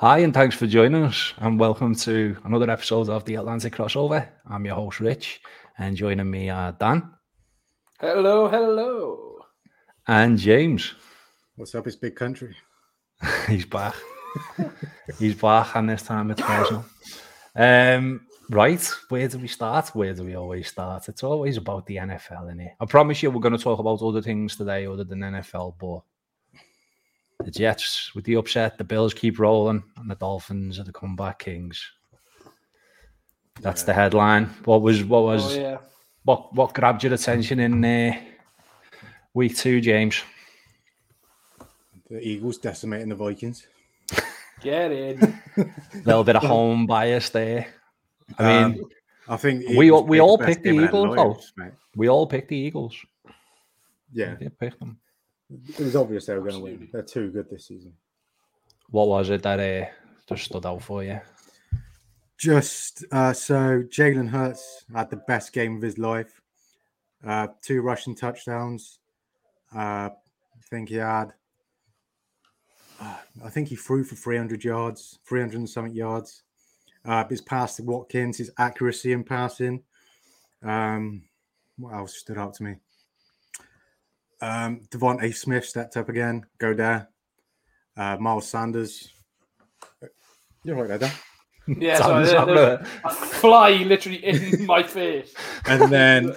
Hi, and thanks for joining us, and welcome to another episode of the Atlantic Crossover. I'm your host, Rich, and joining me are Dan. Hello, hello. And James. What's up? It's big country. He's back. He's back, and this time it's personal. Um, right, where do we start? Where do we always start? It's always about the NFL, in it. I promise you, we're going to talk about other things today other than NFL, but the Jets with the upset, the Bills keep rolling, and the Dolphins are the comeback kings. That's yeah. the headline. What was what was oh, yeah. what what grabbed your attention in uh, week two, James? The Eagles decimating the Vikings. Get in. A little bit of home bias there. I mean, um, I think we we all picked the Eagles. Lawyers, though. We all picked the Eagles. Yeah, we did pick them. It was obvious they were going to win. They're too good this season. What was it that uh, just stood out for you? Just uh, so Jalen Hurts had the best game of his life. Uh, two rushing touchdowns. Uh, I think he had. Uh, I think he threw for 300 yards, 300 and something yards. Uh, his pass to Watkins, his accuracy in passing. Um, what else stood out to me? Um, DeVonta Smith stepped up again. Go there. Uh, Miles Sanders. You're right there, Dan. Yeah, sorry, a fly literally in my face. And then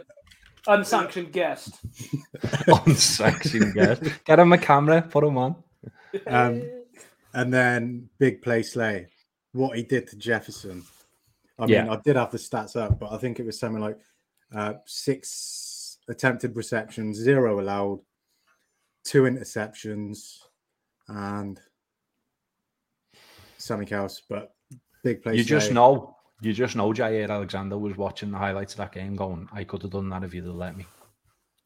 unsanctioned guest. unsanctioned guest. Get him a camera, put him on. Um, and then big play Slay. What he did to Jefferson. I mean, yeah. I did have the stats up, but I think it was something like uh, six attempted receptions, zero allowed, two interceptions, and something else. But big play. You just know, you just know Jaire Alexander was watching the highlights of that game going, I could have done that if you'd have let me.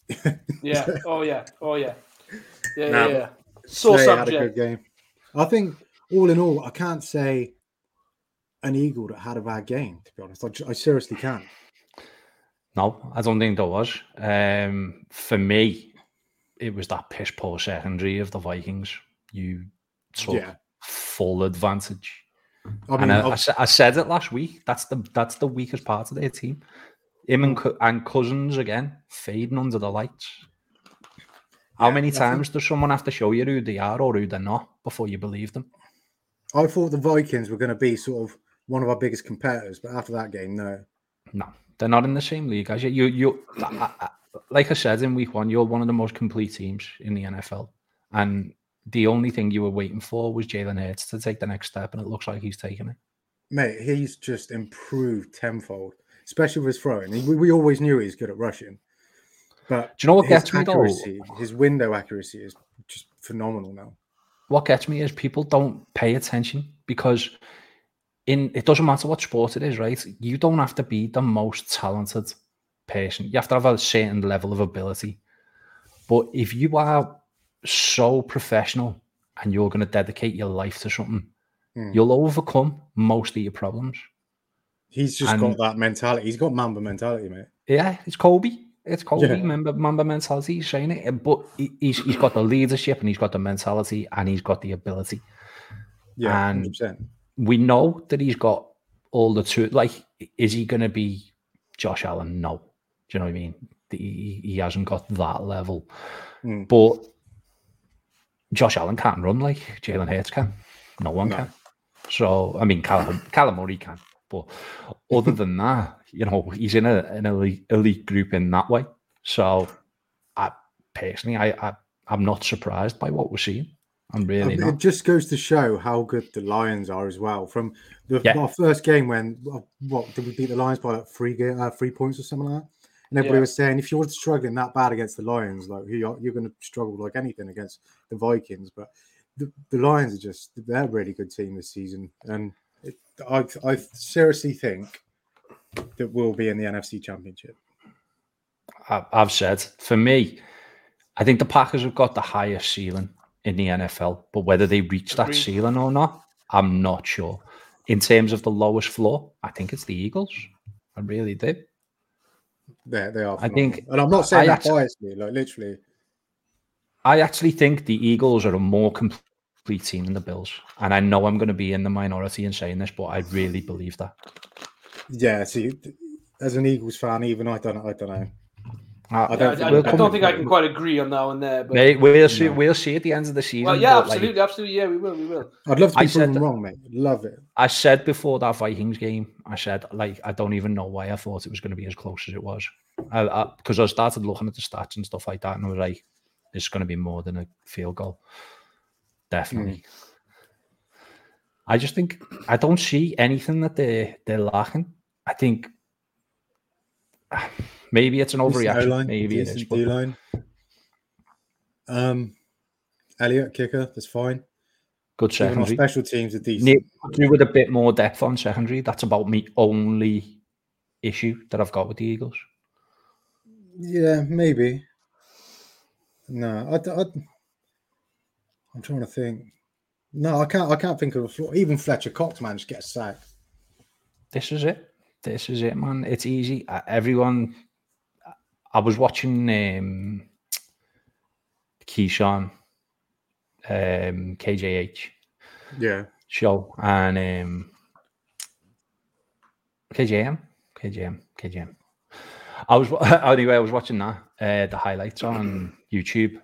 yeah. Oh yeah. Oh yeah. Yeah. Now, yeah. yeah. So subject. Had a good game. I think all in all, I can't say an Eagle that had a bad game. To be honest, I, I seriously can't. No, I don't think there was. Um, for me, it was that piss poor secondary of the Vikings. You took yeah. full advantage. I mean, and I, I, I, said it last week. That's the that's the weakest part of their team. Him and, and Cousins again fading under the lights. How yeah, many times think... does someone have to show you who they are or who they're not before you believe them? I thought the Vikings were going to be sort of one of our biggest competitors, but after that game, no. No, they're not in the same league as you. You, you, like I said in week one, you're one of the most complete teams in the NFL, and the only thing you were waiting for was Jalen Hurts to take the next step, and it looks like he's taking it. Mate, he's just improved tenfold, especially with his throwing. We, we always knew he's good at rushing, but do you know what gets accuracy, me though? His window accuracy is just phenomenal now. What gets me is people don't pay attention because in it doesn't matter what sport it is, right? You don't have to be the most talented person. You have to have a certain level of ability. But if you are so professional and you're going to dedicate your life to something, mm. you'll overcome most of your problems. He's just and, got that mentality. He's got Mamba mentality, mate. Yeah, it's Kobe. It's Kobe, yeah. Mamba, Mamba mentality. He's saying it, but he's he's got the leadership and he's got the mentality and he's got the ability. Yeah, and 100% we know that he's got all the two. Like, is he going to be Josh Allen? No. Do you know what I mean? He, he hasn't got that level. Mm. But Josh Allen can't run like Jalen Hurts can. No one no. can. So, I mean, Callum, Callum Murray can. But other than that, you know, he's in a, an elite, elite group in that way. So, I personally, I, I I'm not surprised by what we're seeing. I'm really It just goes to show how good the Lions are as well. From the yeah. our first game when what did we beat the Lions by like three uh, three points or something like that? And everybody yeah. was saying if you're struggling that bad against the Lions, like you're, you're going to struggle like anything against the Vikings. But the, the Lions are just they're a really good team this season, and it, I I seriously think that we'll be in the NFC Championship. I've said for me, I think the Packers have got the highest ceiling in the NFL, but whether they reach that ceiling or not, I'm not sure. In terms of the lowest floor, I think it's the Eagles. I really do. They, they are. Phenomenal. I think, and I'm not saying I that actually, biasly, like literally. I actually think the Eagles are a more complete seen in the Bills. And I know I'm going to be in the minority in saying this, but I really believe that. Yeah, see, as an Eagles fan, even I don't, I don't know. I, I don't, I, we'll I don't think I can quite agree on that one there. But mate, we'll see. No. We'll see at the end of the season. Well, yeah, absolutely, like, absolutely. Yeah, we will. We will. I'd love to be proven wrong, mate. Love it. I said before that Vikings game, I said like I don't even know why I thought it was going to be as close as it was, because I, I, started looking at the stats and stuff like that, and I was like, it's going to be more than a field goal, definitely. Mm. I just think I don't see anything that they they're lacking. I think maybe it's an overreaction. O-line, maybe it is. But... line Um, Elliott kicker, that's fine. Good secondary. special teams are decent. Need do with a bit more depth on secondary. That's about me only issue that I've got with the Eagles. Yeah, maybe. No, I, I, I'm trying to think. No, I can't. I can't think of a even Fletcher Cox managed to get sacked. This is it. This is it, man. It's easy. Uh, everyone. I was watching um, Keyshawn, um, KJH, yeah, show, and um, KJM, KJM, KJM. I was anyway. I was watching that uh, the highlights on YouTube,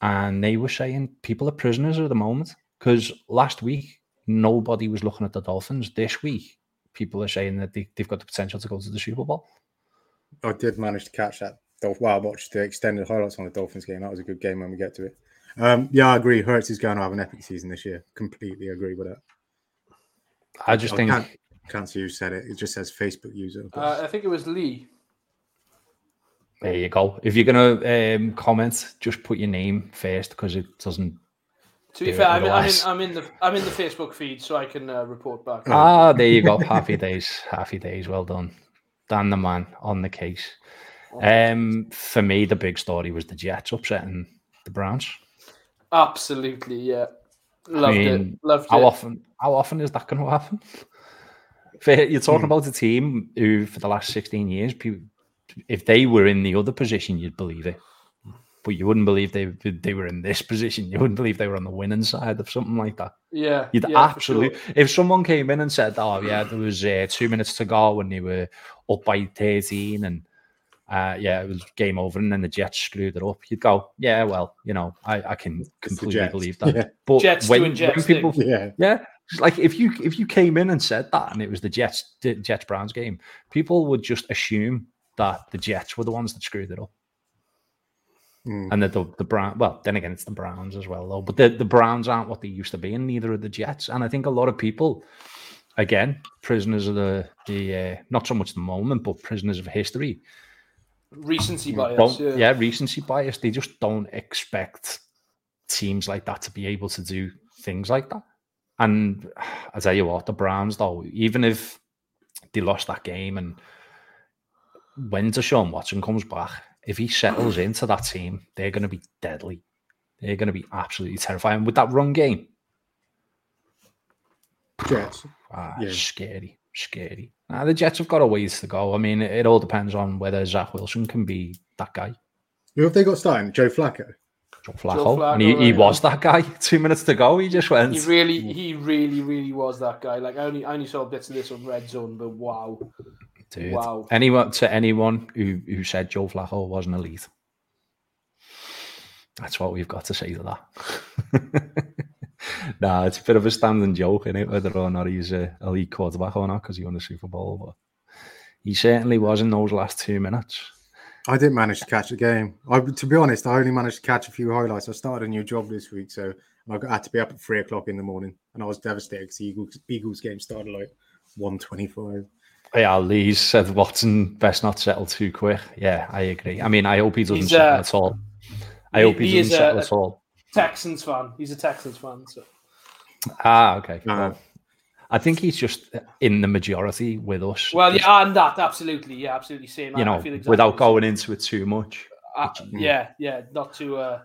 and they were saying people are prisoners at the moment because last week nobody was looking at the Dolphins. This week, people are saying that they, have got the potential to go to the Super Bowl. I did manage to catch that. Well, I watched the extended highlights on the Dolphins game. That was a good game when we get to it. Um, yeah, I agree. Hurts is going to have an epic season this year. Completely agree with that. I just I think can't, can't, see who said it. It just says Facebook user. Uh, I think it was Lee. There you go. If you're gonna um, comment, just put your name first because it doesn't. To be fair, I'm in, I'm in, I'm, in, the I'm in the Facebook feed, so I can uh, report back. Ah, there you go. Happy days. Happy days. Well done, Dan the man on the case. Um, for me, the big story was the Jets upsetting the Browns. Absolutely, yeah. Loved I mean, it. Loved how it. often? How often is that going to happen? You're talking mm. about a team who, for the last 16 years, if they were in the other position, you'd believe it. But you wouldn't believe they they were in this position. You wouldn't believe they were on the winning side of something like that. Yeah, you'd yeah, absolutely. Sure. If someone came in and said, "Oh yeah, there was uh, two minutes to go when they were up by 13 and uh, yeah, it was game over, and then the Jets screwed it up. You'd go, yeah, well, you know, I, I can completely believe that. Yeah. But Jets when, when people, yeah, yeah, like if you if you came in and said that, and it was the Jets the Jets Browns game, people would just assume that the Jets were the ones that screwed it up. Mm. And that the, the Brown, well, then again, it's the Browns as well, though. But the, the Browns aren't what they used to be, and neither are the Jets. And I think a lot of people, again, prisoners of the the uh, not so much the moment, but prisoners of history, recency bias. Yeah. yeah, recency bias. They just don't expect teams like that to be able to do things like that. And I tell you what, the Browns, though, even if they lost that game and when Deshaun Watson comes back, if he settles into that team, they're going to be deadly. They're going to be absolutely terrifying with that run game. Jets. Ah, yeah. Scary, scary. Now, the Jets have got a ways to go. I mean, it, it all depends on whether Zach Wilson can be that guy. Who have they got starting? Joe Flacco. Joe Flacco, Joe Flacco and he, he was that guy. Two minutes to go, he just went. He really, he really, really was that guy. Like I only, I only saw bits of this on Red Zone, but wow, Dude, wow. Anyone to anyone who who said Joe Flacco wasn't elite, that's what we've got to say to that. nah, it's a bit of a standing joke, in it, whether or not he's a elite quarterback or not because he won the Super Bowl. But he certainly was in those last two minutes. I didn't manage to catch the game. I, to be honest, I only managed to catch a few highlights. I started a new job this week, so I had to be up at three o'clock in the morning, and I was devastated because the Eagles, Eagles game started like one twenty-five. Yeah, Lee said Watson best not settle too quick. Yeah, I agree. I mean, I hope he doesn't He's, settle uh, at all. I he, hope he, he doesn't settle a, at all. Texans fan. He's a Texans fan. So. Ah, okay. Uh-huh. I think he's just in the majority with us. Well, yeah, and that absolutely, yeah, absolutely same. You know, exactly without going into it too much. Uh, yeah, yeah, not to uh,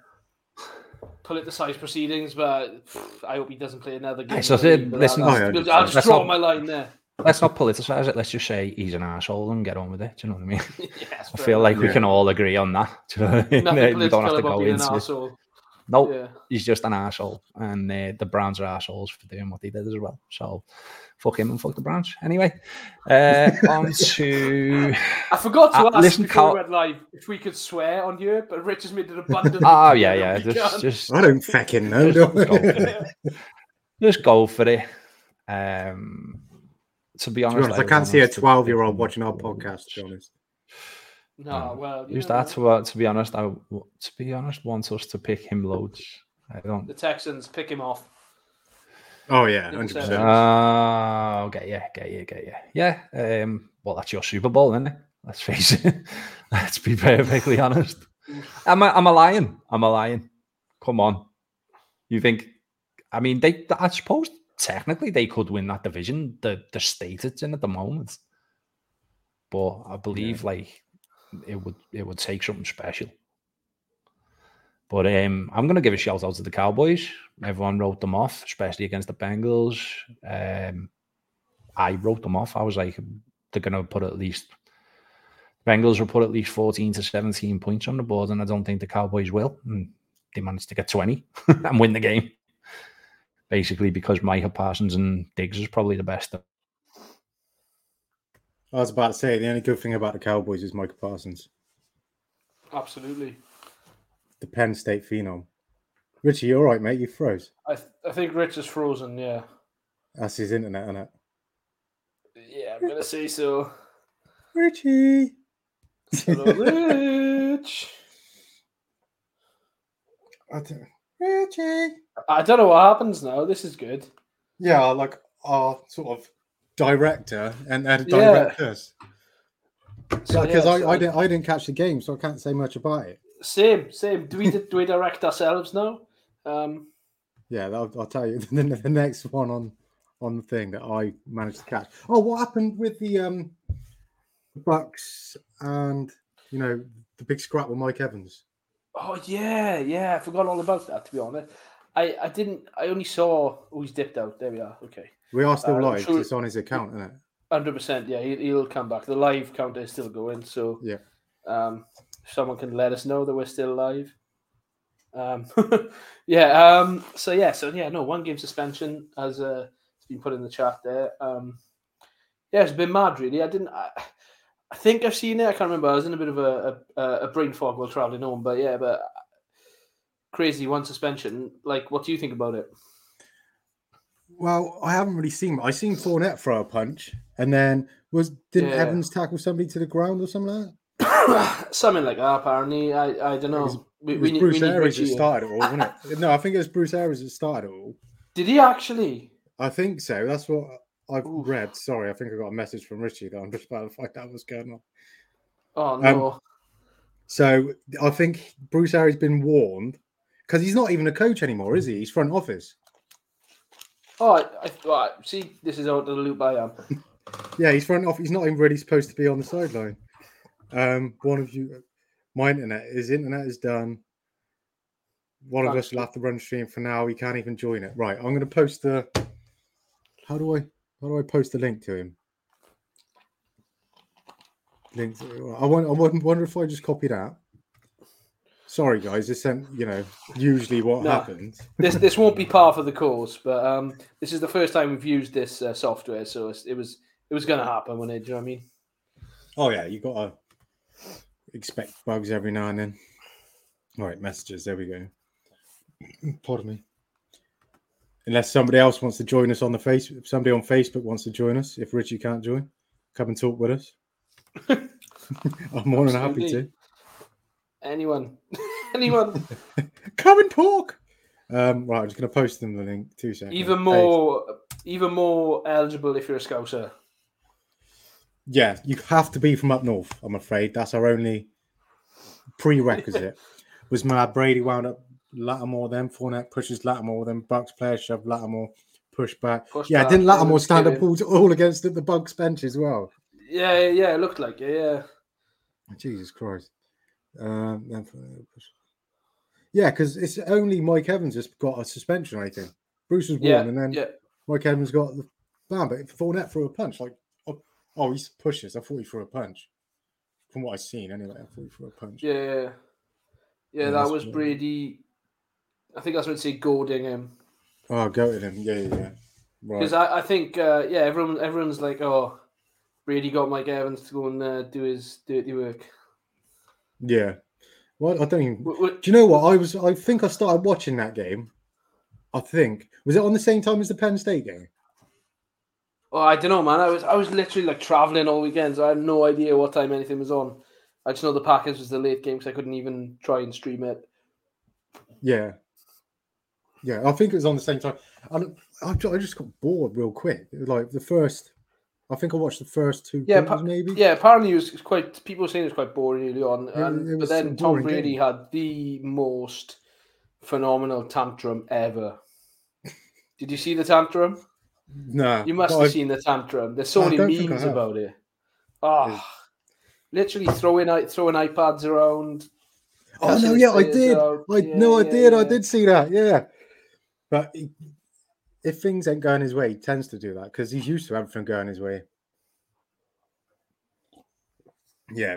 politicize proceedings, but I hope he doesn't play another game. So, listen, I'll, I'll, I'll just draw my line there. Let's not politicize it. Let's just say he's an asshole and get on with it. Do you know what I mean? I feel like we can all agree on that. Do you know what I mean? we don't have to go into. No, nope, yeah. he's just an asshole, and uh, the Browns are assholes for doing what they did as well. So, fuck him and fuck the Browns. Anyway, uh, on to. I forgot to uh, ask listen, before Cal- we went live if we could swear on here, but Rich has made it abundant. oh yeah, yeah. Just, just, I don't fucking know. Just, go, for it. just go for it. Um, to be honest, to be honest I can't see a twelve-year-old watching our podcast. To be honest. No, um, well, who's that? To, uh, to be honest, I to be honest wants us to pick him loads. I don't. The Texans pick him off. Oh yeah, hundred percent. Oh, okay, yeah, get yeah, okay, yeah, yeah. Um, well, that's your Super Bowl, isn't it? Let's face it. Let's be perfectly honest. I'm a, I'm a lion. I'm a lion. Come on. You think? I mean, they. I suppose technically they could win that division. The the state it's in at the moment, but I believe yeah. like it would it would take something special. But um, I'm going to give a shout out to the Cowboys. Everyone wrote them off, especially against the Bengals. Um, I wrote them off. I was like, they're going to put at least Bengals will put at least 14 to 17 points on the board, and I don't think the Cowboys will. And they managed to get 20 and win the game. Basically, because Micah Parsons and Diggs is probably the best I was about to say the only good thing about the Cowboys is Micah Parsons. Absolutely. The Penn State phenom. Richie, you all right, mate? You froze. I th- I think Rich is frozen. Yeah. That's his internet, isn't it? Yeah, I'm gonna say so. Richie. Hello, Rich. I don't, Richie. I don't know what happens now. This is good. Yeah, like our sort of director and, directors. Because so, yeah, so I, I, didn't I didn't catch the game, so I can't say much about it. Same, same. Do we do we direct ourselves now? Um, yeah, I'll, I'll tell you the, the next one on on the thing that I managed to catch. Oh, what happened with the um Bucks and you know the big scrap with Mike Evans? Oh yeah, yeah. I forgot all about that. To be honest, I I didn't. I only saw. Oh, he's dipped out. There we are. Okay. We are still uh, live. Sure it's on his account, isn't it? Hundred percent. Yeah, he, will come back. The live count is still going. So yeah, um, someone can let us know that we're still live. Um, yeah. Um, so yeah. So yeah. No one game suspension as uh, it's been put in the chat there. Um, yeah, it's been mad. Really, I didn't. I, I think I've seen it. I can't remember. I was in a bit of a, a, a brain fog while traveling home. But yeah, but crazy one suspension. Like, what do you think about it? Well, I haven't really seen. I seen Fournette throw a punch, and then was didn't yeah. Evans tackle somebody to the ground or something like that? something like that. Apparently, I I don't know. It was, we, it was we, Bruce we Arians that started it all, wasn't it? no, I think it was Bruce Arians that started it all. Did he actually? I think so. That's what I've Oof. read. Sorry, I think I got a message from Richie that I'm just about to find out what's going on. Oh no. Um, so I think Bruce Arians been warned because he's not even a coach anymore, is he? He's front office. Oh, I, I, see, this is out of the loop I am. yeah, he's front off. He's not even really supposed to be on the sideline. Um, one of you, my internet, his internet is done. One of us will have to run stream for now. He can't even join it. Right, I'm going to post the. How do I? How do I post the link to him? Link. To, I want. I wouldn't wonder if I just copy that. Sorry, guys. This isn't, you know, usually what no, happens. this this won't be part of the course, but um, this is the first time we've used this uh, software, so it was it was going to happen when it. Do you know what I mean? Oh yeah, you got to expect bugs every now and then. All right, messages. There we go. Pardon me. Unless somebody else wants to join us on the face, if somebody on Facebook wants to join us, if Richie can't join, come and talk with us. I'm more than happy to. Anyone, anyone, come and talk. Um, right, I'm just going to post them the link. Two seconds. Even more, even more eligible if you're a scouser. Yeah, you have to be from up north. I'm afraid that's our only prerequisite. was mad. Brady wound up Lattimore, then Fournette pushes Lattimore, then Bucks player shove Lattimore, push back. Push yeah, back. didn't Lattimore stand up all, all against the, the Bucks bench as well? Yeah, yeah, it looked like it. Yeah. Jesus Christ. Um, yeah, because it's only Mike Evans has got a suspension, I think. Bruce was one, yeah, and then yeah. Mike Evans got the ban, but Fournette threw a punch. Like, oh, oh, he pushes. I thought he threw a punch. From what I've seen, anyway, I thought he threw a punch. Yeah, yeah, yeah. that was Brady. I think that's what say goading him. Oh, goading him. Yeah, yeah, yeah. Because I, I think uh, yeah, everyone everyone's like, oh, Brady got Mike Evans to go and uh, do his dirty work. Yeah. Well, I don't even. What, what, do you know what? I was. I think I started watching that game. I think was it on the same time as the Penn State game. Oh, I don't know, man. I was I was literally like traveling all weekend, so I had no idea what time anything was on. I just know the Packers was the late game because I couldn't even try and stream it. Yeah, yeah. I think it was on the same time. I, I just got bored real quick. Like the first, I think I watched the first two. Yeah, maybe. Yeah, apparently it was quite. People were saying it was quite boring early on, and, but then Tom Brady game. had the most phenomenal tantrum ever. Did you see the tantrum? No. You must have I've... seen the tantrum. There's so many memes about it. Oh, yeah. literally throwing throwing iPads around. Oh no, yeah, I did. Out. I yeah, no, I yeah, did. I did see that. Yeah, but if things ain't going his way, he tends to do that because he's used to everything going his way. Yeah,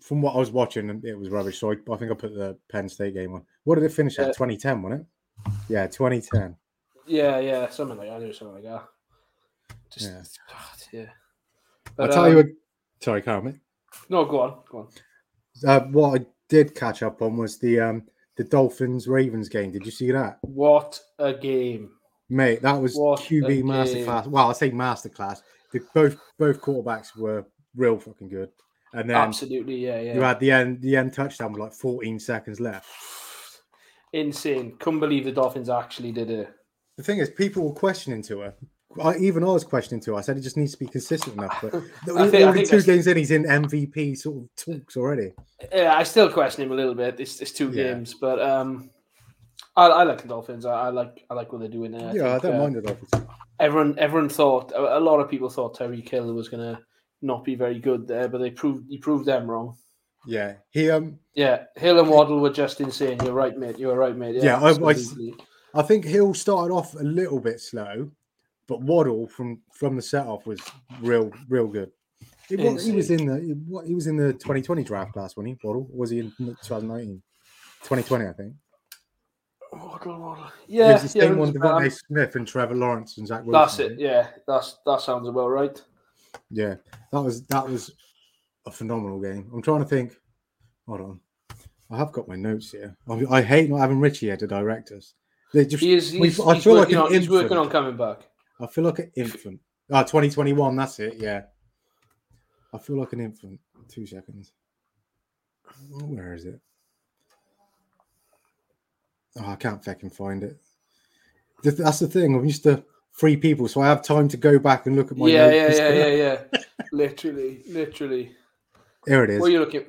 from what I was watching, it was rubbish. So I, I think I put the Penn State game on. What did it finish at? 2010, wasn't it? Yeah, 2010. Yeah, yeah, something like I knew something like that. Just yeah. God, yeah. But, I'll tell um, you what. Sorry, Carmen. No, go on, go on. Uh, what I did catch up on was the um the Dolphins Ravens game. Did you see that? What a game, mate! That was what QB masterclass. Well, I say masterclass. The, both both quarterbacks were real fucking good. And then absolutely, yeah, yeah. You had the end the end touchdown with like 14 seconds left. Insane! Couldn't believe the Dolphins actually did it. The thing is, people were questioning Tua. I, even I was questioning Tua. I said it just needs to be consistent enough. But think, already two games in, he's in MVP sort of talks already. Yeah, I still question him a little bit. It's, it's two yeah. games, but um, I, I, like the Dolphins. I, I, like I like what they're doing there. I yeah, think, I don't uh, mind the Dolphins. Everyone everyone thought a lot of people thought Tyreek Hill was gonna not be very good there, but they proved he proved them wrong. Yeah, he um. Yeah, Hill and Waddle were just insane. You're right, mate. You're right, mate. Yeah, yeah I, I, I think Hill started off a little bit slow, but Waddle from from the set off was real real good. He was, he was in the what he was in the 2020 draft class when he Waddle was he in 2019 2020 I think. Waddle, Waddle. Yeah, the same yeah, one DeVonta Smith and Trevor Lawrence and Zach Wilson. That's it. Yeah, that's that sounds about right. Yeah, that was that was a phenomenal game. I'm trying to think. Hold on, I have got my notes here. I, I hate not having Richie here to direct us. They just, he is, he's, I feel like on, he's working on coming back. I feel like an infant. Ah, 2021. That's it. Yeah. I feel like an infant. Two seconds. Where is it? Oh, I can't fucking find it. That's the thing. I'm used to three people, so I have time to go back and look at my. Yeah, yeah, yeah, yeah, yeah. literally, literally. There it is. What are you looking?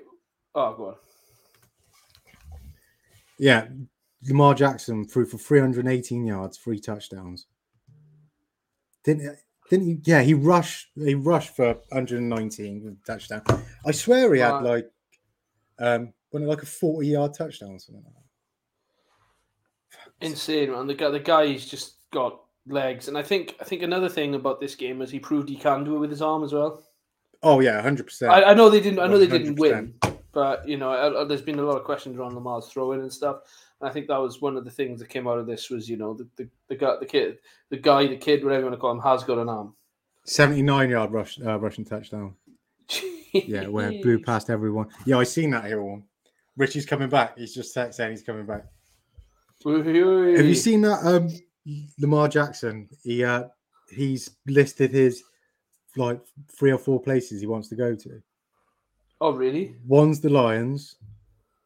Oh, go on. Yeah, Lamar Jackson threw for 318 yards, three touchdowns. Didn't didn't he? Yeah, he rushed. He rushed for 119 with touchdown. I swear he had like um, like a 40 yard touchdown or something like that. Insane, man. The guy, the guy's just got legs, and I think I think another thing about this game is he proved he can do it with his arm as well. Oh yeah, hundred percent. I, know they didn't. I know they didn't win, but you know, I, I, there's been a lot of questions around Lamar's throwing and stuff. And I think that was one of the things that came out of this was you know the the, the guy, the kid, the guy, the kid, whatever you want to call him, has got an arm. Seventy nine yard rush, uh, rushing touchdown. yeah, where blew past everyone. Yeah, I seen that here one. Richie's coming back. He's just saying he's coming back. Have you seen that? Um, Lamar Jackson. He uh, he's listed his like three or four places he wants to go to. Oh, really? One's the Lions,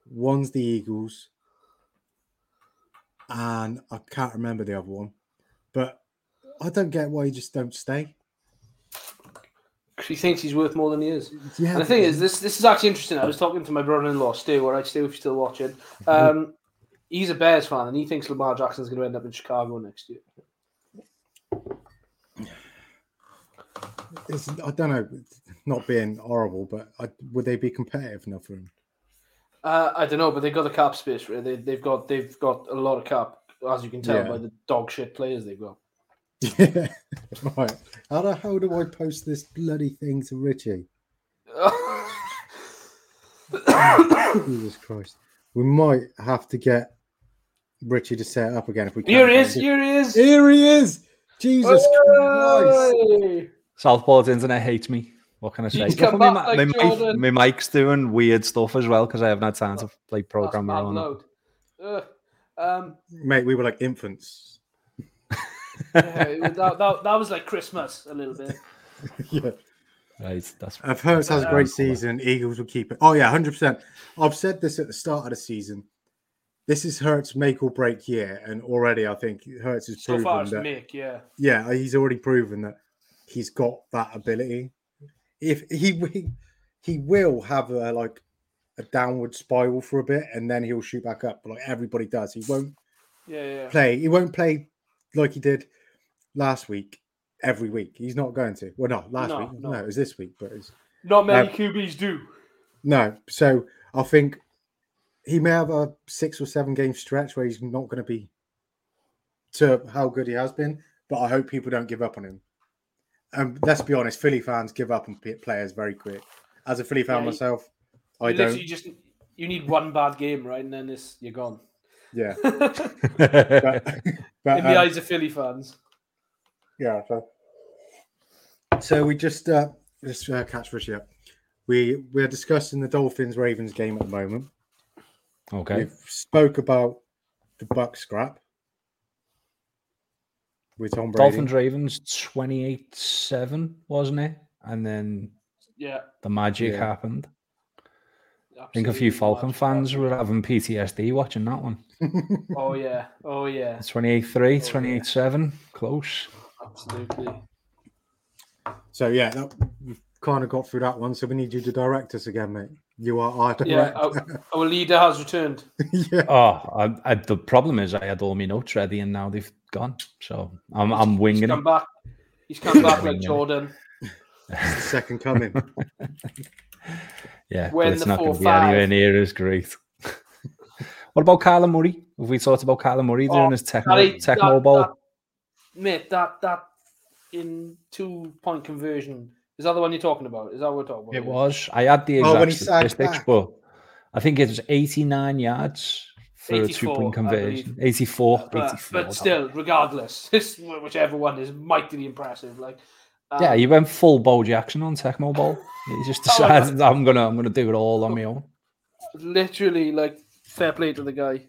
one's the Eagles, and I can't remember the other one. But I don't get why he just don't stay. He thinks he's worth more than he is. Yeah. And the thing is, this this is actually interesting. I was talking to my brother-in-law, Stu. All right, Stu, if you're still watching, mm-hmm. um, he's a Bears fan, and he thinks Lamar Jackson's going to end up in Chicago next year. It's, I don't know, not being horrible, but I, would they be competitive enough for him? Uh, I don't know, but they've got the cap space. Right? They, they've got they've got a lot of cap, as you can tell yeah. by the dog shit players they've got. Yeah, right. How the hell do I post this bloody thing to Richie? Jesus Christ. We might have to get Richie to set it up again if we can. Here he is. Here he is. Here he is. Jesus Christ. Hey! Southport internet hates me. What can I say? He's come my, back mi- like my, mic, my mic's doing weird stuff as well because I haven't had time to play program mad on. Um, Mate, we were like infants. yeah, that, that, that was like Christmas a little bit. yeah. Right, that's If Hurts has a great season, Eagles will keep it. Oh yeah, hundred percent. I've said this at the start of the season. This is Hurts' make or break year, and already I think Hurts has So proven far, that. Mick, yeah. Yeah, he's already proven that he's got that ability. If he he, he will have a like a downward spiral for a bit, and then he'll shoot back up, like everybody does. He won't Yeah, yeah. play. He won't play like he did last week every week. He's not going to. Well, not last No, week. no. No. it was this week, but it's Not many Uh, QBs do. no. So I think he may have a six or seven game stretch where he's not going to be to how good he has been. But I hope people don't give up on him. And let's be honest, Philly fans give up on players very quick. As a Philly fan Yeah, you- myself, I you don't. literally just you need one bad game, right, and then it's you're gone. Yeah, In but, but the um, eyes of Philly fans. Yeah. So, so we just uh, just uh, catch Richie up. We we're discussing the Dolphins Ravens game at the moment. Okay. We spoke about the Buck scrap with Tom Brady. Dolphins Ravens 28 7, wasn't it? And then Yeah. the magic Yeah. happened. I think a few Falcon magic. fans were having PTSD watching that one. Oh yeah. Oh yeah. 28 3, 28 7, close. Absolutely. so yeah, that, we've kind of got through that one. So we need you to direct us again, mate. You are our Yeah. director. Our, our leader has returned. Yeah. Oh, I, I, the problem is I had all my notes ready and now they've gone. So I'm, I'm He's winging come it. back. He's come back like Winging it. Jordan. Second coming. Yeah, When it's the not going to be 4-5. anywhere near as great. what about Kyler Murray? Have we thought about Kyler Murray doing Oh, his Tecmo, That- Tecmo that- Bowl? that- mate, that that in two point conversion is that the one you're talking about? Is that what we're talking about? It was. I had the Oh, exact when he sagged statistics, but I think it was 89 yards for a 84, two point conversion. 84. But, 84 but still, regardless, this, whichever one is mightily impressive. Like, um, Yeah, you went full Bo Jackson on Tecmo Bowl. You just Oh, I decided I'm gonna I'm gonna do it all on my own. literally like fair play to the guy.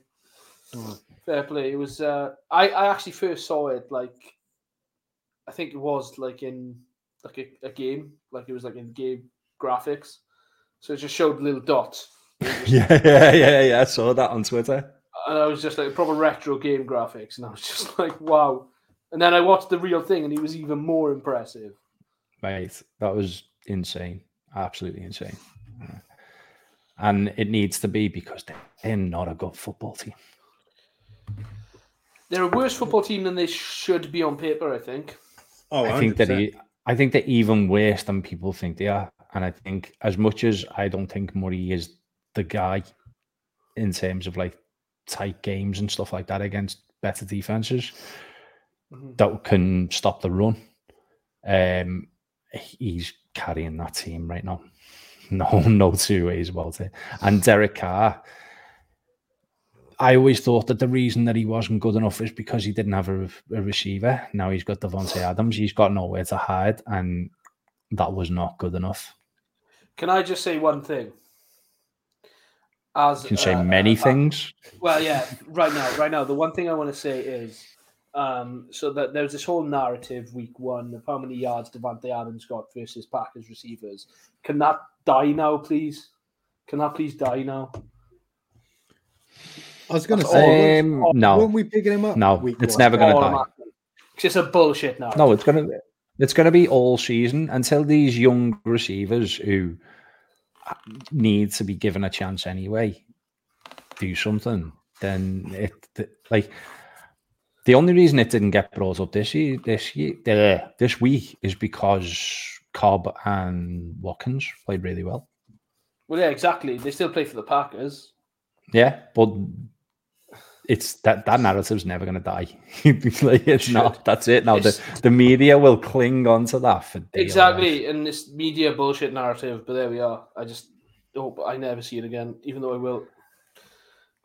Fair play. It was. Uh, I I actually first saw it like, I think it was like in like a, a game, like it was like in game graphics. So it just showed little dots, yeah, yeah, yeah, yeah. I saw that on Twitter. and I was just like proper retro game graphics, and I was just like, wow. And then I watched the real thing, and he was even more impressive. Mate, that was insane. Absolutely insane. And it needs to be because they're not a good football team. They're a worse football team than they should be on paper. I think. Oh, I think that 100%. he, I think they're even worse than people think they are. And I think as much as I don't think Murray is the guy in terms of like tight games and stuff like that against better defenses Mhm. that can stop the run. Um, he's carrying that team right now. No, no two ways about it. And Derek Carr, I always thought that the reason that he wasn't good enough is because he didn't have a, a receiver. Now he's got Davante Adams. He's got nowhere to hide, and that was not good enough. Can I just say one thing? As You can say uh, many uh, things. Well, yeah, right now, right now, the one thing I want to say is, um, so that there's this whole narrative week one of how many yards Davante Adams got versus Packers receivers. Can that die now, please? Can that please die now? I was going to say, Um, weren't- no. weren't we picking him up? No, week it's one? never going to All I'm die. asking. 'Cause It's a bullshit now. No, it's gonna it's gonna be all season until these young receivers who need to be given a chance anyway do something. Then it like the only reason it didn't get brought up this year, this year, uh, this week is because Cobb and Watkins played really well. Well, yeah, exactly. They still play for the Packers. Yeah, but it's that that narrative's never going to die. like, it's not. That's it. Now the, It's- the media will cling on to that for dear life. Exactly, in this media bullshit narrative. But there we are. I just hope I never see it again, even though I will.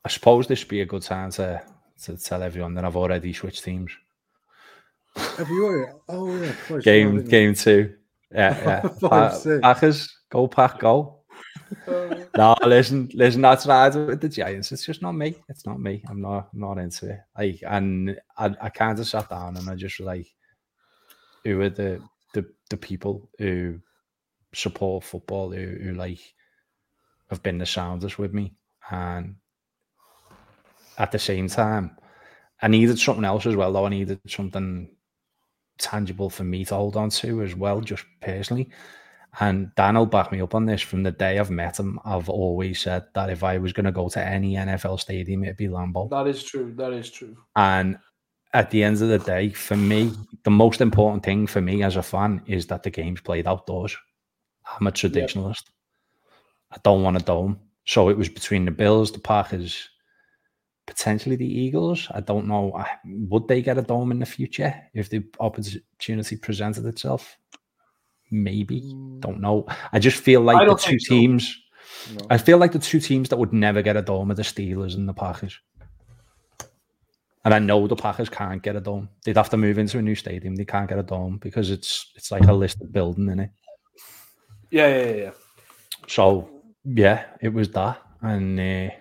I suppose this would be a good time to to tell everyone that I've already switched teams. Have you already? Oh yeah, Christ, Game game two. Yeah, yeah. Five, Packers, go pack, go. no, listen, listen. That's right with the Giants. It's just not me. It's not me. I'm not I'm not into it. Like, and I, I kind of sat down and I just was like, who are the the the people who support football who, who like have been the soundest with me, and at the same time, I needed something else as well. Though I needed something tangible for me to hold on to as well, just personally. And Dan will back me up on this. From the day I've met him, I've always said that if I was going to go to any NFL stadium, it'd be Lambeau. That is true. That is true. And at the end of the day, for me, the most important thing for me as a fan is that the game's played outdoors. I'm a traditionalist. I don't want a dome. So it was between the Bills, the Packers, potentially the Eagles. I don't know. Would they get a dome in the future if the opportunity presented itself? Maybe. Don't know. I just feel like the two so. teams. No. I feel like the two teams that would never get a dome are the Steelers and the Packers. And I know the Packers can't get a dome. They'd have to move into a new stadium. They can't get a dome because it's it's like a listed building in it. Yeah, yeah, yeah, yeah. So yeah, it was that, and uh,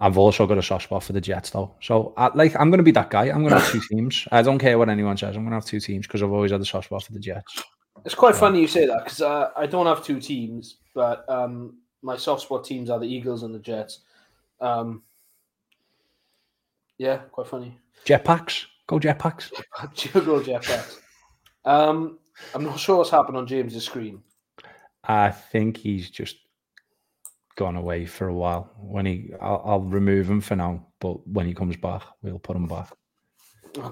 I've also got a soft spot for the Jets though. So I, like I'm going to be that guy. I'm going to have two teams. I don't care what anyone says. I'm going to have two teams because I've always had a soft spot for the Jets. It's quite funny you say that because uh, I don't have two teams, but um, my soft spot teams are the Eagles and the Jets. Um, yeah, quite funny. Jetpacks, go Jetpacks. Go Jetpacks. Um, I'm not sure what's happened on James's screen. I think he's just gone away for a while. When he, I'll, I'll remove him for now, but when he comes back, we'll put him back.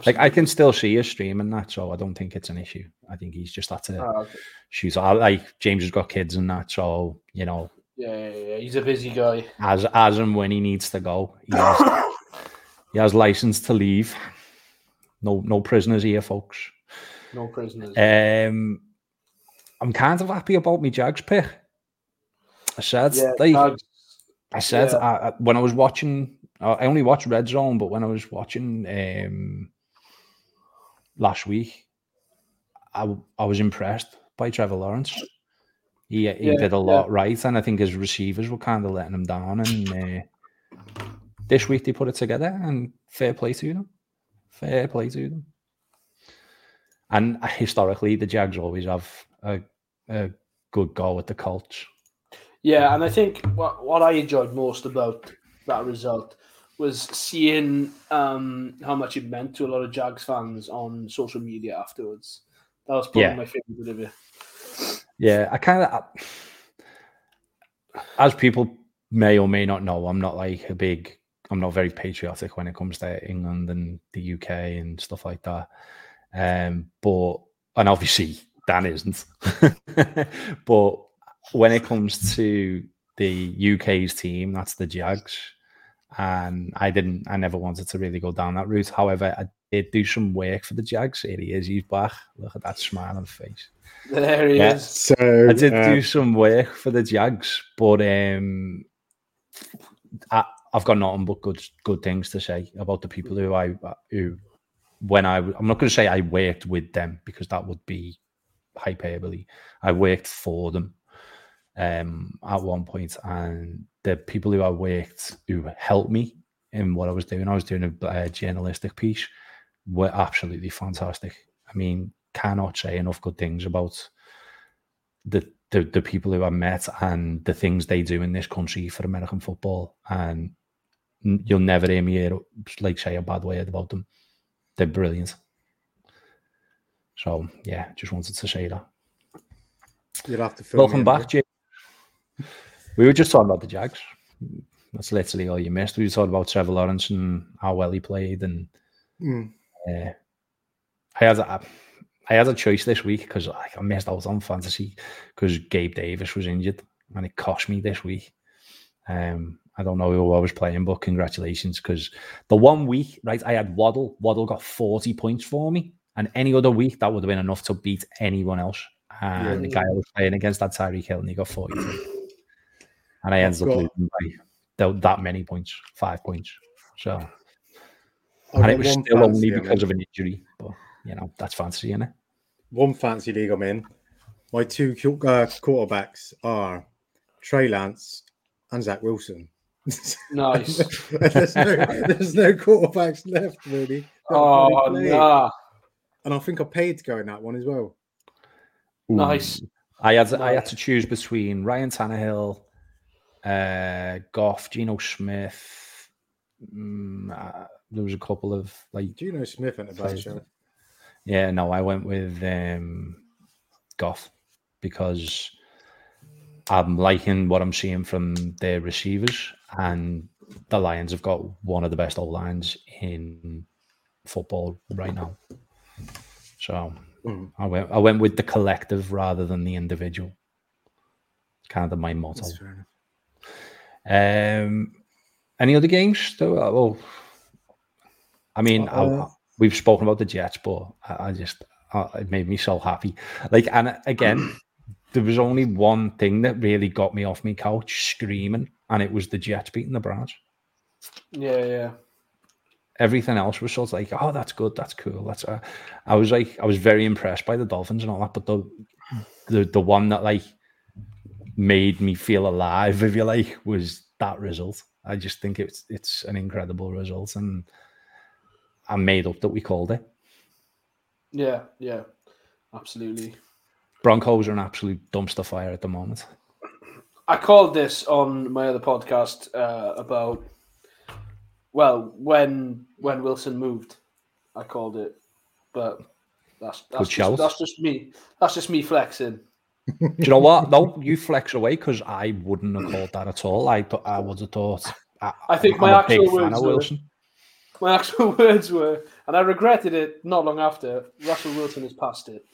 Like I can still see his stream and that, so I don't think it's an issue. I think he's just had to Ah, okay. shoot. I like James has got kids and that, so you know, Yeah, yeah, yeah. He's a busy guy. as as and when he needs to go, he has, he has license to leave. No, no prisoners here, folks. No prisoners. Um, I'm kind of happy about my Jags pick. I said, yeah, like, I said Yeah. I, I- when I was watching, I only watched Red Zone, but when I was watching um, last week, I, I was impressed by Trevor Lawrence. He, he Yeah, did a lot right, and I think his receivers were kind of letting him down. And uh, this week they put it together, and fair play to them. Fair play to them. And historically, the Jags always have a, a good go at the Colts. Yeah, and I think what, what I enjoyed most about that result was seeing um, how much it meant to a lot of Jags fans on social media afterwards. That was probably Yeah. my favorite bit of it. Yeah, I kind of, as people may or may not know, I'm not like a big, I'm not very patriotic when it comes to England and the UK and stuff like that. Um, but and obviously Dan isn't. but when it comes to the UK's team, that's the Jags. And I didn't, I never wanted to really go down that route. However, I did do some work for the Jags. Here he is, he's back. Look at that smile on his face. There he Yeah. is. So I did uh, do some work for the Jags, but um, I, I've got nothing but good good things to say about the people who I who when I I'm not going to say I worked with them because that would be hyperbole. I worked for them um, at one point, and the people who I worked who helped me in what I was doing, I was doing a, uh journalistic piece, were absolutely fantastic. I mean, cannot say enough good things about the, the the people who I met and the things they do in this country for American football. And you'll never hear me hear, like say a bad word about them. They're brilliant. So yeah, just wanted to say that. you'll have to fill Welcome back, Jay. We were just talking about the Jags. That's literally all you missed. We were talking about Trevor Lawrence and how well he played, and Mm. uh, I had a, I had a choice this week because I missed out on fantasy because Gabe Davis was injured, and it cost me this week. Um, I don't know who I was playing, but congratulations because the one week, right, I had Waddle. Waddle got forty points for me, and any other week that would have been enough to beat anyone else. And the guy I was playing against had Tyreek Hill, and he got forty. And I ended up got- losing by that many points, five points. So, I've and it was still only fantasy because of an injury. But you know, that's fancy, isn't it? one fancy league I'm in. My two uh, quarterbacks are Trey Lance and Zach Wilson. Nice. there's, no, there's no quarterbacks left, really. oh, already nah. And I think I paid to go in that one as well. Nice. I had I had to choose between Ryan Tannehill, uh, Goff, Geno Smith. Mm, uh, there was a couple of like Geno Smith and a Yeah, no, I went with um, Goff because I'm liking what I'm seeing from their receivers, and the Lions have got one of the best O lines in football right now. So Mm. I went, I went with the collective rather than the individual. Kind of my motto. That's fair. Um, any other games? Though? Uh, Well, I mean, I- Uh, we've spoken about the Jets, but I, I just uh, it made me so happy. Like, and again, there was only one thing that really got me off my couch screaming, and it was the Jets beating the Browns. Yeah, yeah. Everything else was sort of like, oh, that's good, that's cool. That's. Uh, I was like, I was very impressed by the Dolphins and all that, but the the the one that like made me feel alive, if you like, was that result. I just think it's it's an incredible result, and I'm made up that we called it. Yeah, yeah. Absolutely. Broncos are an absolute dumpster fire at the moment. I called this on my other podcast uh, about well when when Wilson moved. I called it, but that's that's Good shout. just, that's just me. That's just me flexing. Do you know what? No, you flex away because I wouldn't have called that at all. I th- I would have thought. I, I think I'm my actual words were-. My actual words were, and I regretted it not long after. Russell Wilson has passed it.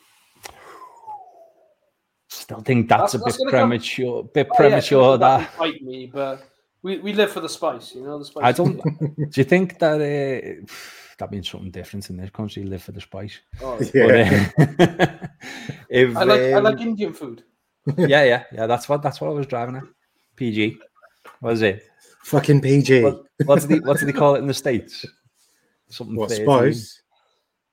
Still think that's, That's- a that's bit gonna come- premature. Bit Oh, premature. gonna that come back and bite me, but we, we live for the spice, you know. The spice. I don't. do you think that uh, that means something different in this country? Live for the spice. Oh, Yeah. But, uh, if, I like I like um, Indian food. yeah, yeah, yeah. That's what that's what I was driving at. PG. What is it? Fucking PG. What, what do they what do they call it in the states? Something What, 13. Spice?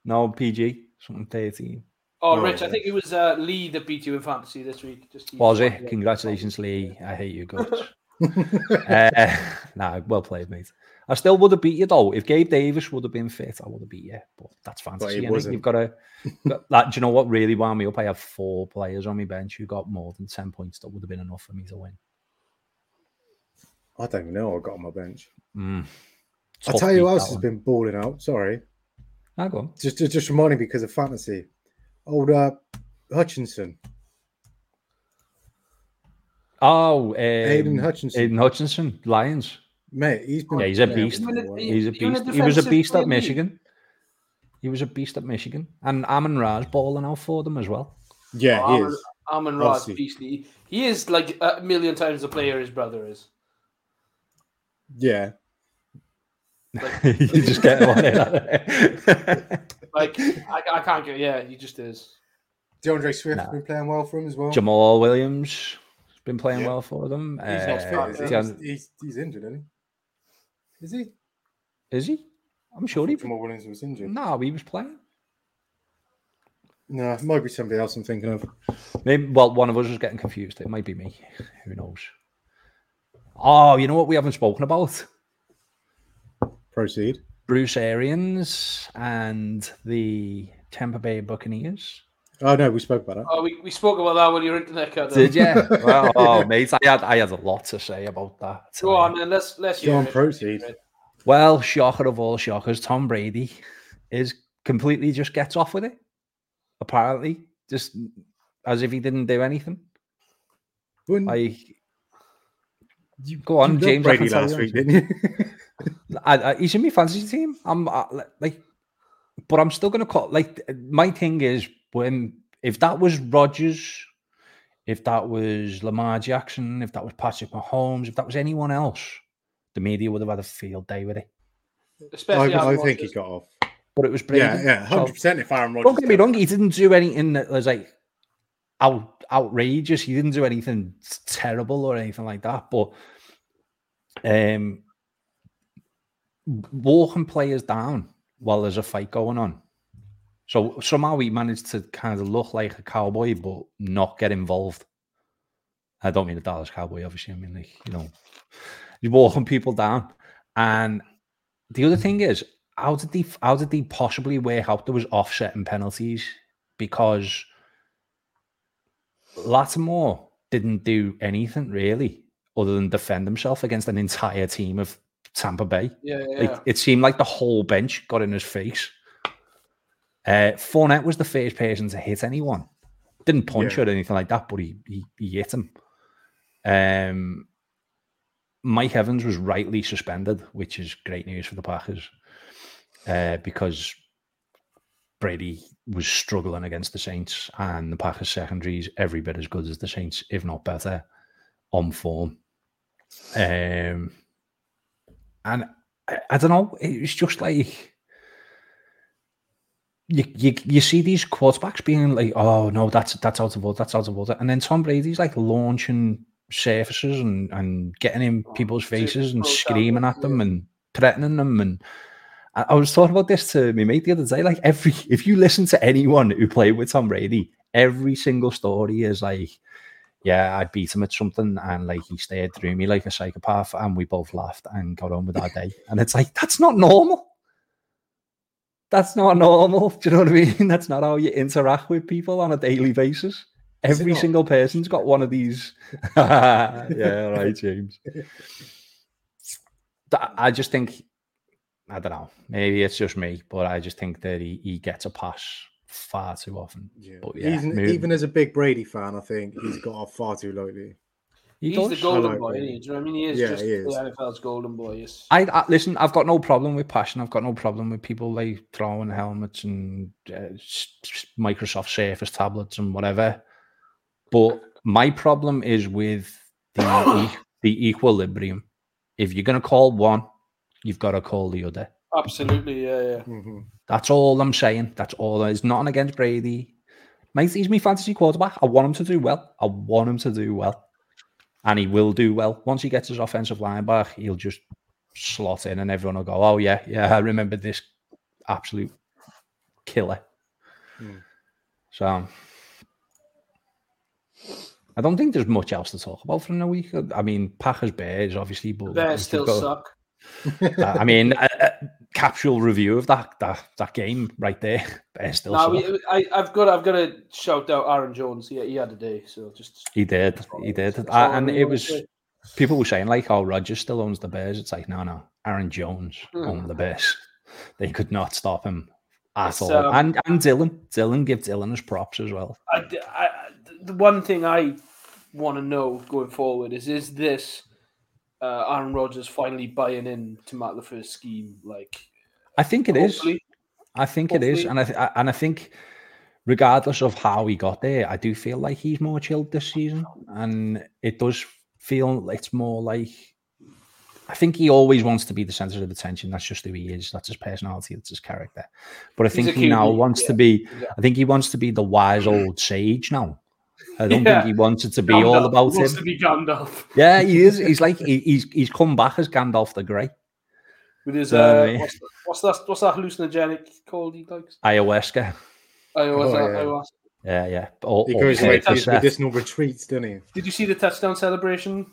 No, PG. Something thirteen. Oh, Oh, Rich, I think it was uh, Lee that beat you in fantasy this week. Just Was it? Congratulations, Lee. I hate you guys. uh, nah, well played, mate. I still would have beat you though. If Gabe Davis would have been fit, I would have beat you. But that's fantasy. wasn't. You've got to. That, do you know what really wound me up? I have four players on my bench who got more than ten points. That would have been enough for me to win. I don't even know. what I got on my bench. Mm. I'll tell you who else has one. been balling out. Sorry. Ah, go on. Just, just, just reminding me because of fantasy. Old uh, Hutchinson. Oh, um, Hayden Hutchinson. Hayden Hutchinson, Lions. Mate, he's been. Yeah, he's a beast. really Even well. if- He's a Even a beast. He was a beast at Michigan. He was a beast at Michigan, and Amon Ra's balling out for them as well. Yeah, he Amon, is. Amon Ra's Obviously. beastly. He is like a million times the player his brother is. Yeah. you just get on it. Like I, I can't get. Yeah, he just is. D'Andre Swift Nah. been playing well for him as well. Jamaal Williams has been playing Yeah. well for them. He's not Uh, fit, is he? Dean- He's, he's, he's injured, isn't he? Is he? is he? I'm sure he. Jamaal Williams was injured. No, he was playing. No, it might be somebody else I'm thinking of. Maybe. Well, one of us is getting confused. It might be me. Who knows? Oh, you know what we haven't spoken about? Proceed. Bruce Arians and the Tampa Bay Buccaneers. Oh no, we spoke about that. Oh, we, we spoke about that when your internet cut. off. Did you? well, oh, mate, I had I had a lot to say about that. Go on, then let's let's Go on, proceed. Well, shocker of all shockers, Tom Brady is completely just gets off with it. Apparently, just as if he didn't do anything. Wouldn't- Like, you go on, you James. Brady last week, didn't you? I, I, he's in my fantasy team. I'm uh, li- like, but I'm still gonna call. Like, my thing is when if that was Rodgers, if that was Lamar Jackson, if that was Patrick Mahomes, if that was anyone else, the media would have had a field day with it. Especially I, I think he got off. But it was Brady. Yeah, yeah, hundred percent. If Aaron Rodgers, don't get me wrong, he didn't do anything that was like out outrageous. He didn't do anything terrible or anything like that. But um, walking players down while there's a fight going on. So somehow he managed to kind of look like a cowboy, but not get involved. I don't mean a Dallas cowboy, obviously. I mean, like, you know, he's walking people down. And the other thing is, how did they how did they possibly work out there was offsetting penalties? Because Lattimore didn't do anything really other than defend himself against an entire team of Tampa Bay. Yeah, yeah. Like, it seemed like the whole bench got in his face. Uh, Fournette was the first person to hit anyone. Didn't punch Yeah. or anything like that, but he he, he hit him. Um, Mike Evans was rightly suspended, which is great news for the Packers, uh, because Brady was struggling against the Saints, and the Packers secondary is every bit as good as the Saints, if not better, on form. Um, and I, I don't know, it's just like you, you you see these quarterbacks being like, oh no, that's that's out of order, that's out of order, and then Tom Brady's like launching surfaces and and getting in people's faces and screaming at them and threatening them and. I I was talking about this to my mate the other day. Like every, if you listen to anyone who played with Tom Brady, every single story is like, yeah, I beat him at something and like he stared through me like a psychopath and we both laughed and got on with our day. And it's like, that's not normal. That's not normal. Do you know what I mean? That's not how you interact with people on a daily basis. Every single person's got one of these. yeah, right, James. I just think, I don't know, maybe it's just me, but I just think that he, he gets a pass far too often. Yeah. But yeah, even, even as a big Brady fan, I think he's got off far too lightly. He He's does. the golden like boy, Brady. isn't he? Do you know what I mean? He is Yeah, just he is. the NFL's golden boy. Yes. I, I listen. I've got no problem with passion. I've got no problem with people like throwing helmets and uh, s- s- Microsoft Surface tablets and whatever. But my problem is with the e- the equilibrium. If you're going to call one, you've got to call the other. Absolutely, yeah, yeah. hmm That's all I'm saying. That's all. It's nothing against Brady. Mate, he's my fantasy quarterback. I want him to do well. I want him to do well. And he will do well. Once he gets his offensive line back, he'll just slot in and everyone will go, oh, yeah, yeah, I remember this absolute killer. Hmm. So I don't think there's much else to talk about from the week. I mean, Packers Bears, obviously, but Bears still got- suck. Uh, I mean, a, a capsule review of that that that game right there. Still No, we, I, I've got, I've got to shout out Aaron Jones. He, he had a day, so just. He did. He did. Uh, I and it was people were saying like, "Oh, Rodgers still owns the Bears." It's like, no, no. Aaron Jones Hmm. owned the Bears. They could not stop him at all. um, and and Dillon, Dillon, give Dillon his props as well. I, I, the one thing I want to know going forward is: is this uh, Aaron Rodgers finally buying in to Matt LaFleur's scheme? Like, I think it is. I think it is, and I th- I- and I think regardless of how he got there, I do feel like he's more chilled this season, and it does feel it's more like. I think he always wants to be the center of attention. That's just who he is. That's his personality. That's his character. But I He's think he now wants to be. yeah. I think he wants to be the wise old sage now. I don't Yeah. think he wants it to be all about He wants him. to be Gandalf Yeah, he is. He's like he, he's he's come back as Gandalf the Grey. with his So, uh, yeah. what's, the, what's that? What's that hallucinogenic called? He likes. Ayahuasca. I always, Oh, I yeah. always- Yeah, yeah. Or, He goes away to his Percocet. medicinal retreats, doesn't he? Did you see the touchdown celebration?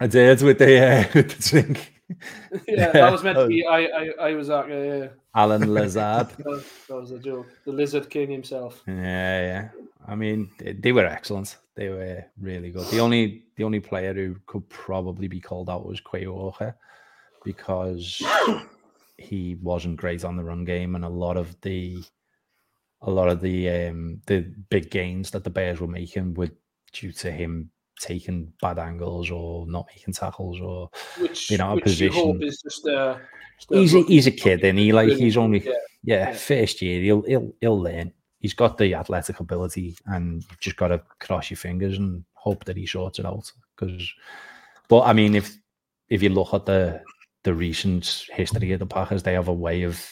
I did with the uh, with the drink. yeah, that was meant to be. I, I, I was at. Yeah, yeah. Allen Lazard. That was a joke. The Lizard King himself. Yeah, yeah. I mean, they, they were excellent. They were really good. The only the only player who could probably be called out was Quay Walker because he wasn't great on the run game, and a lot of the a lot of the um the big gains that the Bears were making were due to him taking bad angles or not making tackles or Which, You know, a which you hope position. is just uh, just he's a, he's a kid and he like he's only Yeah. yeah, Yeah. first year he'll he'll he'll learn. He's got the athletic ability, and you've just got to cross your fingers and hope that he sorts it out. Because, but I mean, if if you look at the the recent history of the Packers, they have a way of,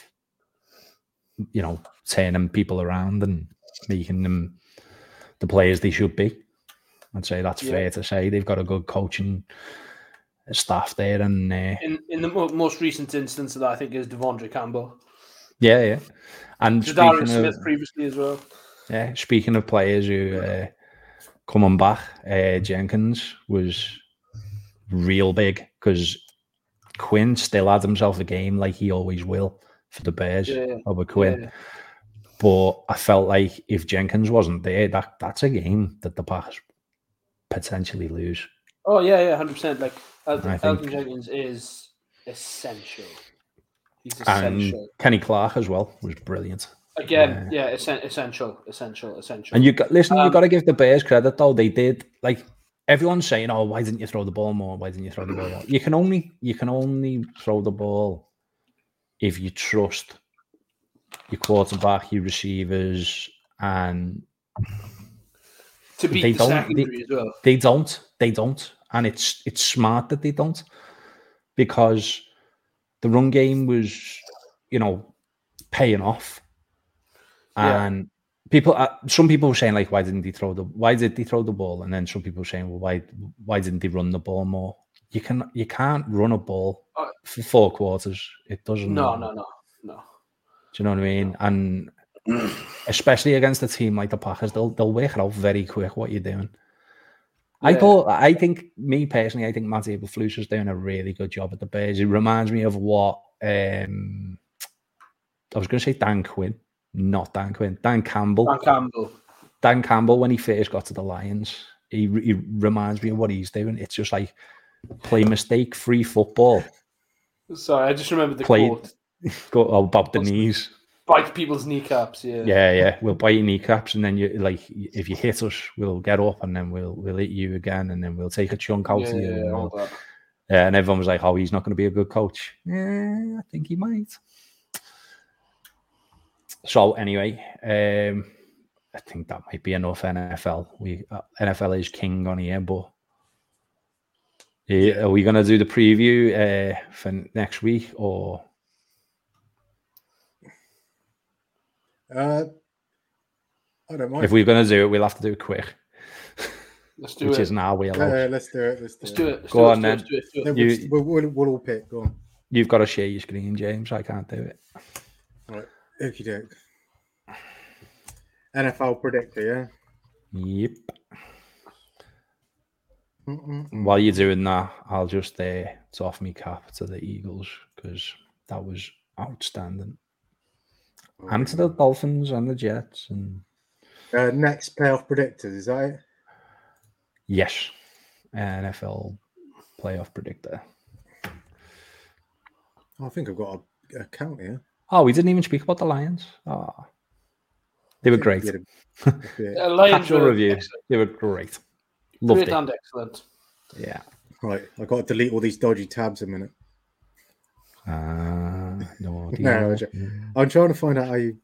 you know, turning people around and making them the players they should be. I'd say that's Yeah. fair to say. They've got a good coaching staff there, and uh, In in the mo- most recent instance of that, I think is De'Vondre Campbell, yeah, yeah. And Jadarius speaking Smith of, previously as well. yeah, speaking of players who uh, coming back, uh, Jenkins was real big because Quinn still had himself a game like he always will for the Bears Yeah, over Quinn. yeah. But I felt like if Jenkins wasn't there, that that's a game that the Packers potentially lose. Oh yeah, yeah, hundred percent. Like Elgton, think- Elgton Jenkins is essential. He's And. Kenny Clark as well was brilliant. Again, yeah, essen- essential, essential, essential. And you got listen, you Um, got to give the Bears credit though. They did like everyone's saying, "Oh, why didn't you throw the ball more? Why didn't you throw the ball more?" You can only you can only throw the ball if you trust your quarterback, your receivers, and to beat they the don't- secondary as well. they don't. They don't, and it's it's smart that they don't because the run game was, you know, paying off, Yeah. and people. Uh, some people were saying like, why didn't he throw the? Why did he throw the ball? And then some people were saying, well, why why didn't he run the ball more? You can you can't run a ball Uh, for four quarters. It doesn't. No, no, no, no. Do you know what I mean? And especially against a team like the Packers, they'll they'll work it out very quick what you're doing. I thought, I think, me personally, I think Matt Eberflus is doing a really good job at the Bears. It reminds me of what um, I was going to say Dan Quinn, not Dan Quinn, Dan Campbell. Dan Campbell. Dan Campbell, when he first got to the Lions, he, he reminds me of what he's doing. It's just like play mistake free football, Sorry, I just remembered the Played- quote. go about the knees. Bite people's kneecaps. Yeah. Yeah, yeah. We'll bite your kneecaps, and then you like if you hit us, we'll get up, and then we'll we'll hit you again, and then we'll take a chunk out yeah, of you. yeah, and all yeah, and everyone was like, "Oh, he's not going to be a good coach." Yeah, I think he might. So anyway, um, I think that might be enough NFL. We uh, NFL is king on here, but yeah, are we going to do the preview uh, for next week or? Uh, I don't mind. If we're going to do it, we'll have to do it quick, Let's do it. which it. is now we Yeah, allow. yeah, let's do it. Let's do Let's it. do it. Let's Go do it, on, let's do it, do it. Then You- we'll, we'll, we'll all pick. Go on. You've got to share your screen, James. I can't do it. Right. Okie doke. NFL predictor, yeah. Yep. Mm-mm. While you're doing that, I'll just uh, off me cap to the Eagles because that was outstanding, and to the Dolphins and the Jets, and Uh, next playoff predictors, is that it? yes, NFL playoff predictor. Oh, I think I've got a, a count here. Oh, we didn't even speak about the Lions. Oh, they were great. we did a- a bit. Uh, Lions were review. excellent. They were great. Loved Great it. and excellent. Yeah. Right, I've got to delete all these dodgy tabs a minute. Uh, no, No, I'm trying to find out how you.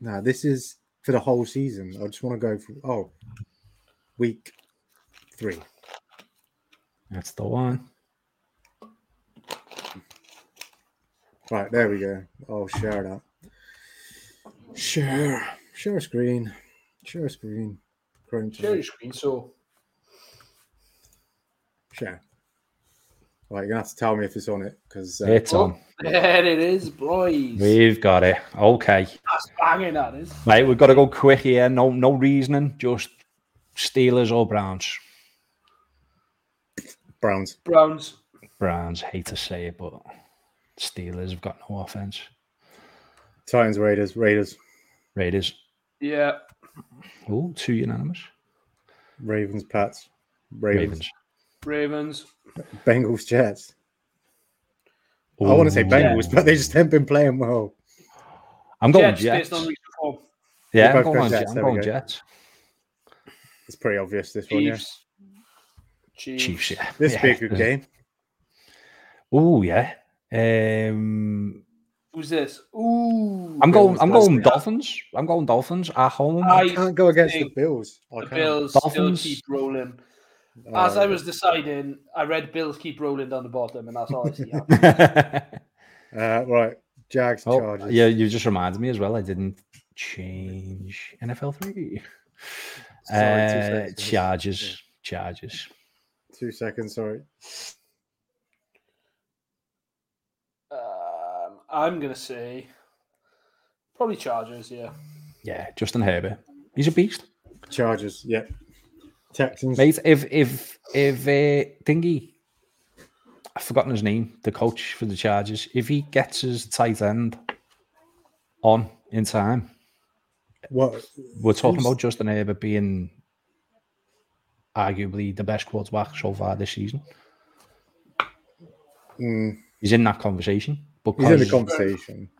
No, this is for the whole season. I just want to go for. Oh, week three. that's the one. Right, there we go. I'll share that. Share. Share a screen. Share a screen. Share your screen. So Share. Right, you're gonna have to tell me if it's on it because uh, It's on. there it is, boys. We've got it. Okay. That's banging. That is. Right, we've got to go quick here. No, no reasoning. Just Steelers or Browns. Browns. Browns. Browns. Hate to say it, but Steelers have got no offense. Titans, Raiders, Raiders, Raiders. Yeah. Oh, two unanimous. Ravens, Pats, Ravens, Ravens. Ravens. Bengals, Jets. I want to say Ooh. Bengals, but they just haven't been playing well. I'm going Jets, Jets. based on recent form. Yeah, I'm going, going Jets. Jets, I'm going go. Jets. It's pretty obvious this one. Yeah, Chiefs. Chiefs. Chiefs, yeah. this yeah. be a good game. Oh, yeah. Um, Who's this? Ooh. I'm going. Bills, I'm going yeah. Dolphins. I'm going Dolphins at home. I I can't go against the Bills. I the can't. Bills Dolphins. still keep rolling. As I was deciding, I read Bills keep rolling down the bottom, and that's all I see. uh, right, Jags oh, Yeah, you just reminded me as well. I didn't change NFL three. Sorry, uh, Chargers, yeah. Chargers. Two seconds. Sorry. Um, I'm gonna say probably Chargers. Yeah. Yeah, Justin Herbert. He's a beast. Chargers. Yeah. Texans. Mate, if if if uh, Dingy, I've forgotten his name, the coach for the Chargers, if he gets his tight end on in time, What? we're talking about Justin Herbert being arguably the best quarterback so far this season. Mm, He's in that conversation. he's in the conversation.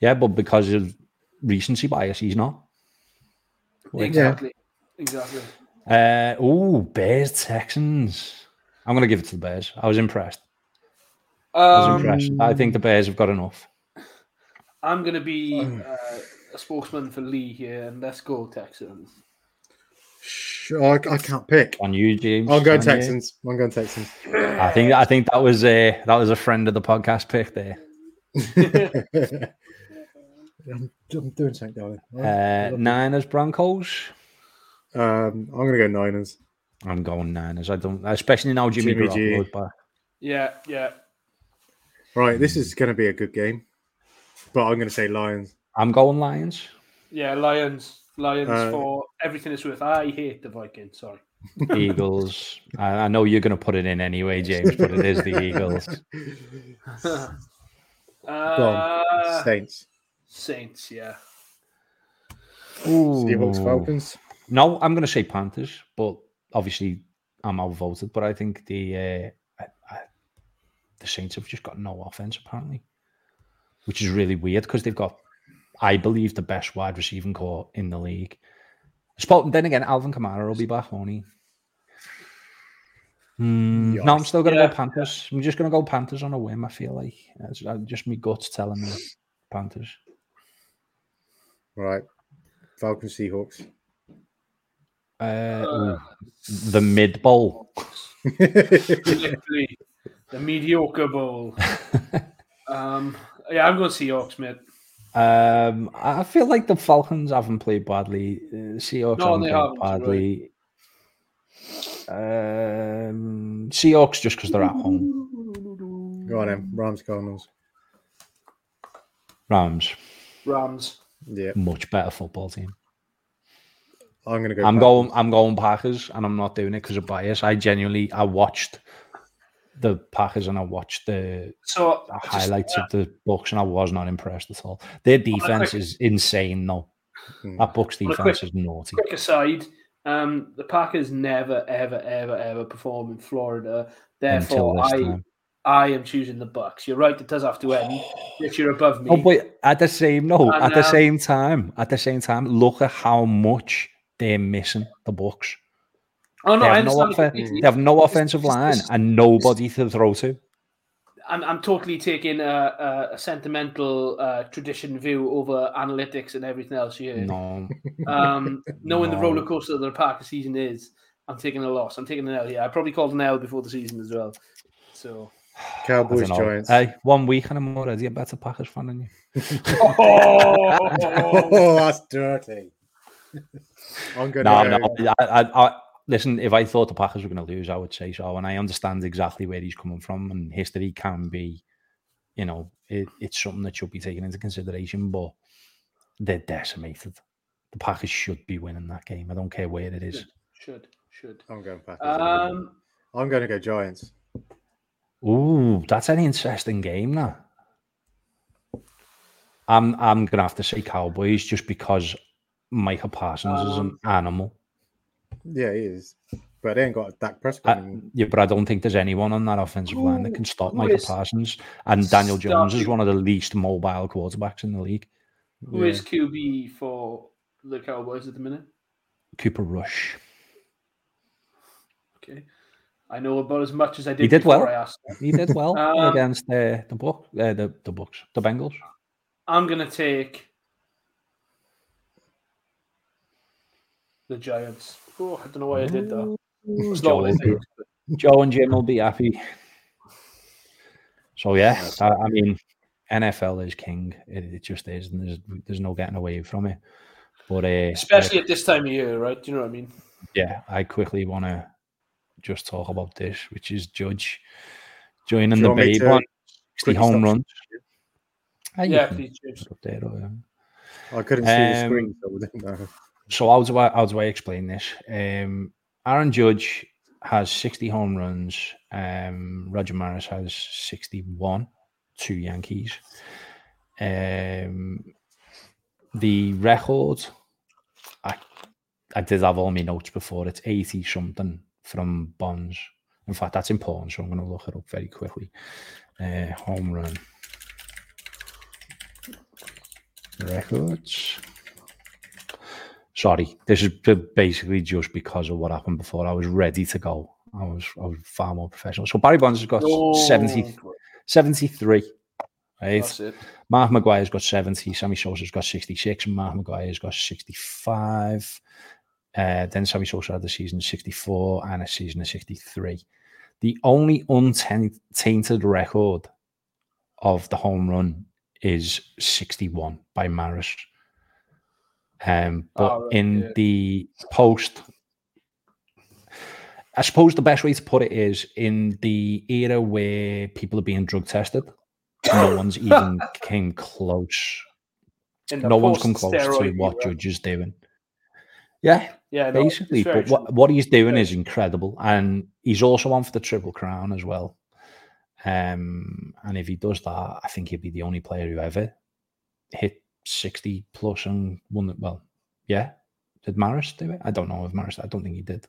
yeah, but because of recency bias, he's not. Like, Exactly. Exactly. Uh, oh, Bears Texans. I'm going to give it to the Bears. I was impressed. I was Um, impressed. I think the Bears have got enough. I'm gonna be uh, a spokesman for Lee here, and let's go Texans. Sure, I, I can't pick. On you, James. I'm going on you. Texans. I'm going Texans. I think I think that was a that was a friend of the podcast pick there. I'm, I'm doing something, darling. Uh, Niners Broncos. Um, I'm going to go Niners. I'm going Niners. I don't, especially now Jimmy, Jimmy G. Garoppolo's back. Yeah, yeah. Right, this is going to be a good game, but I'm going to say Lions. I'm going Lions. Yeah, Lions. Lions Uh, for everything it's worth. I hate the Vikings. Sorry. Eagles. I, I know you're going to put it in anyway, James, but it is the Eagles. Go on. uh, Saints. Saints. Yeah. Ooh. Seahawks, Ooh. Falcons. No, I'm going to say Panthers, but obviously I'm outvoted. But I think the uh, I, I, the Saints have just got no offense apparently, which is really weird because they've got, I believe, the best wide receiving core in the league. Spot, then again, Alvin Kamara will be back, won't he? Hmm, no, I'm still going to Yeah. go Panthers. I'm just going to go Panthers on a whim. I feel like It's, uh, just my guts telling me Panthers. Right. Falcons, Seahawks. Uh, Uh, the mid bowl. Literally, the mediocre bowl. Um, yeah, I'm going to Seahawks, mate. Um, I feel like the Falcons haven't played badly. Uh, Seahawks No, haven't they played haven't, you're badly. Um, Seahawks just because they're at home. Go on, then. Rams, Cardinals. Rams, Rams. Yeah. much better football team. I'm going to go. I'm Packers. going. I'm going Packers, and I'm not doing it because of bias. I genuinely, I watched the Packers and I watched the So the just- highlights of the Bucks, and I was not impressed at all. Their defense quick- is insane, though. Hmm. That Bucks defense quick- is naughty. quick aside, um, the Packers never, ever, ever, ever perform in Florida. Therefore, I, time. I am choosing the Bucks. You're right; it does have to end. Yet you're above me. Oh, but at the same no, And, at the um, same time, at the same time, look at how much they're missing the Bucks. Oh, no, they, have no understand. it offen- completely. they have no offensive this- line this- and nobody to throw to. I'm, I'm totally taking a, a, a sentimental uh, tradition view over analytics and everything else here. No, Um, knowing the roller coaster that the Packer season is, I'm taking a loss. I'm taking an L. here. I probably called an L before the season as well. So, Cowboys, don't. Giants. Hey, one week and I'm already a better Packers fan than you. oh, that's dirty. I'm going No, no. I, I, I, listen, if I thought the Packers were going to lose, I would say so. And I understand exactly where he's coming from, and history can be, you know, it, it's something that should be taken into consideration. But they're decimated. The Packers should be winning that game. I don't care where it is. should, should. I'm going Packers. Um, I'm going to go Giants. Ooh, that's an interesting game now. I'm I'm gonna have to say Cowboys just because Micah Parsons is an animal. Yeah, he is. But they ain't got Dak Prescott. I, yeah, but I don't think there's anyone on that offensive line that can stop who Micah is Parsons. And Daniel Jones is one of the least mobile quarterbacks in the league. who Yeah. is QB for the Cowboys at the minute? Cooper Rush. Okay, I know about as much as I did. He did before well. I asked. He did well Um, against the the book uh, the the Bucks, the Bengals. I'm gonna take the Giants. Oh, I don't know why I did that. It's not Joe, what I think. be- Joe and Jim will be happy. So yeah, I, I mean, NFL is king. It, it just is, and there's there's no getting away from it. But uh, Especially at this time of year, right? Do you know what I mean? yeah, I quickly want to just talk about this, which is Judge joining Do you the babe to on 60 home stop runs. Ah, you Yeah, please, James. put it up there, or, yeah. I couldn't see the Um, screen, so I didn't know. So how do I how do I explain this? Um, Aaron Judge has 60 home runs. Um, Roger Maris has 61, two Yankees. Um, the record, I I did have all my notes before. It's 80 something from Bonds. In fact, that's important, so I'm going to look it up very quickly. Uh, home run records. Sorry, this is basically just because of what happened before. I was ready to go. I was I was far more professional. So Barry Bonds has got Oh, 70, 73. Right. That's it. Mark McGwire's got 70, Sammy Sosa's got 66, and Mark McGwire's got 65. Uh, then Sammy Sosa had the season of 64 and a season of 63. The only untainted record of the home run is 61 by Maris. Um, but Oh, in yeah. the post, I suppose the best way to put it is in the era where people are being drug tested, no one's even came close. No one's come close to what era. Judge is doing. Yeah, Yeah, no, basically. But what, what he's doing Very is incredible. And he's also on for the Triple Crown as well. Um, and if he does that, I think he'll be the only player who ever hit 60 plus and won it. Well, yeah. Did Maris do it? I don't know if Maris, I don't think he did.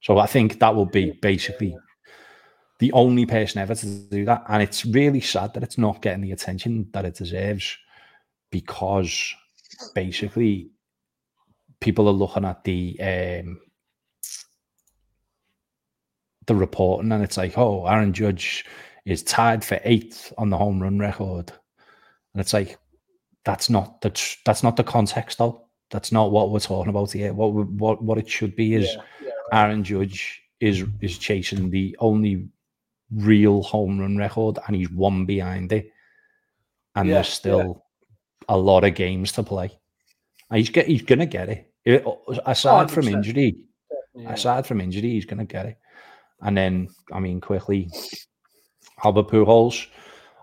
So I think that will be basically the only person ever to do that. And it's really sad that it's not getting the attention that it deserves because basically people are looking at the um, the reporting and it's like, oh, Aaron Judge is tied for eighth on the home run record, and it's like that's not the tr- that's not the context though. That's not what we're talking about here. What we, what what it should be is Yeah, yeah, Aaron Judge is is chasing the only real home run record, and he's one behind it. And Yeah, there's still a lot of games to play. And he's get he's gonna get it. It- aside from 100%. injury, yeah. aside from injury, he's gonna get it. And then, I mean, quickly, Albert Pujols,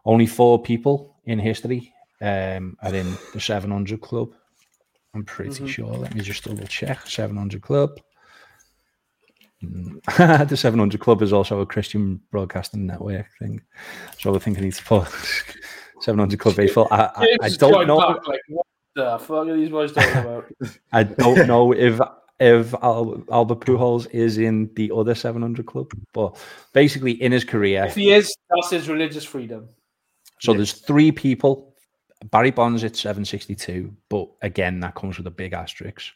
only four people in history um, are in the 700 club. I'm pretty Mhm. sure. Let me just double check. 700 club. Mm. the 700 club is also a Christian broadcasting network thing. So I think I need to put 700 club baseball. I, I, I don't know. back, like, what the fuck are these boys talking about? I don't know if if Al, Albert Pujols is in the other 700 club, but basically in his career, if he is, that's his religious freedom. so there's three people. Barry Bonds at 762, but again that comes with a big asterisk.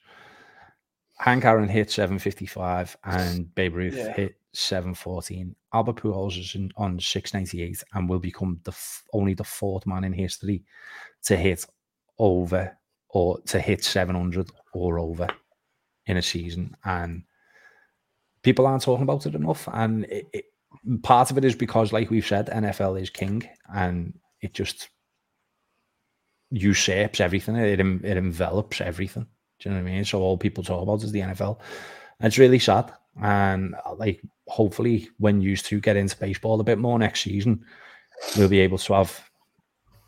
Hank Aaron hit 755 and Babe Ruth Yeah. hit 714. Albert Pujols is in, on 698 and will become the f- only the fourth man in history to hit over or to hit 700 or over in a season. And people aren't talking about it enough. And it, it, part of it is because, like we've said, NFL is king and it just usurps everything. It, it envelops everything. Do you know what I mean? So all people talk about is the NFL. And it's really sad. And uh, like, hopefully, when you two get into baseball a bit more next season, we'll be able to have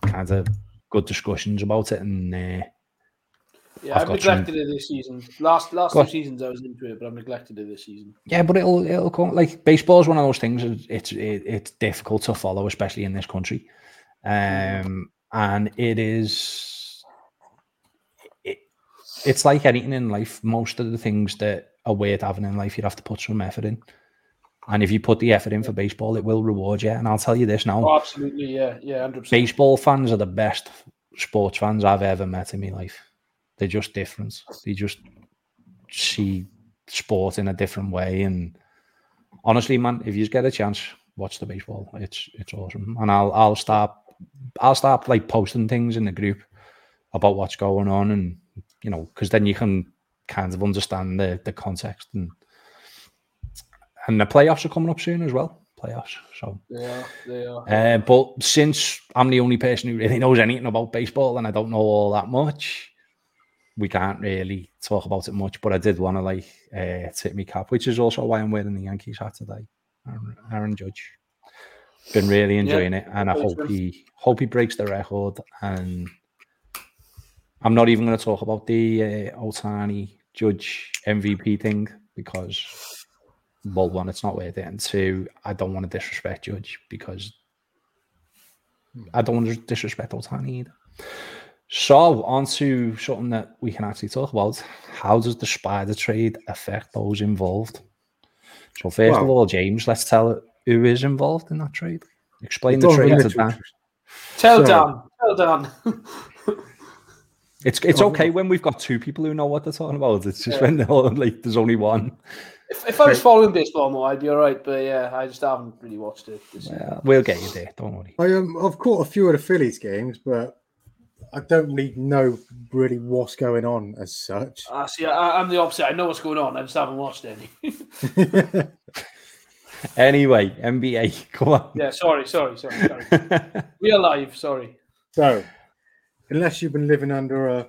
kind of good discussions about it. And uh, Yeah, I've I've, got some- neglected it this season. Last last two seasons I was into it, but I've neglected it this season. yeah, but it'll it'll come like baseball is one of those things. It's it's, it, it's difficult to follow, especially in this country. Um, and it is it, it's like anything in life. Most of the things that are worth having in life, you have to put some effort in. And if you put the effort in for baseball, it will reward you. And I'll tell you this now: Oh, absolutely, yeah, yeah, hundred percent. baseball fans are the best sports fans I've ever met in my life. They're just different. They just see sport in a different way. And honestly, man, if you get a chance, watch the baseball. It's it's awesome. And I'll I'll start I'll start like posting things in the group about what's going on, and you know, because then you can kind of understand the the context and and the playoffs are coming up soon as well. Playoffs, so. yeah, they are. Uh, but since I'm the only person who really knows anything about baseball and I don't know all that much, we can't really talk about it much. But I did want to like uh, tip me cap, which is also why I'm wearing the Yankees hat today. Aaron, Aaron Judge. Been really enjoying yeah, it, and I hope he hope he breaks the record. And I'm not even going to talk about the uh, Judge MVP thing because, well, one, it's not worth it, and two, I don't want to disrespect Judge because I don't want to disrespect Ohtani either. So, on to something that we can actually talk about. How does the spider trade affect those involved? So, first well, of all, James, let's tell who is involved in that trade. Explain the trade to Dan. Tell Dan. Tell Dan. it's it's okay when we've got two people who know what they're talking about. It's just yeah. when like there's only one. If, if I was following baseball more, I'd be all right. But yeah, I just haven't really watched it. Well, we'll get you there. Don't worry. I um, I've caught a few of the Phillies games, but I don't really know really what's going on as such. Uh, see, I, am the opposite. I know what's going on. I just haven't watched any. anyway, NBA, come on. Yeah, sorry, sorry, sorry. sorry. we are live. Sorry. So, unless you've been living under a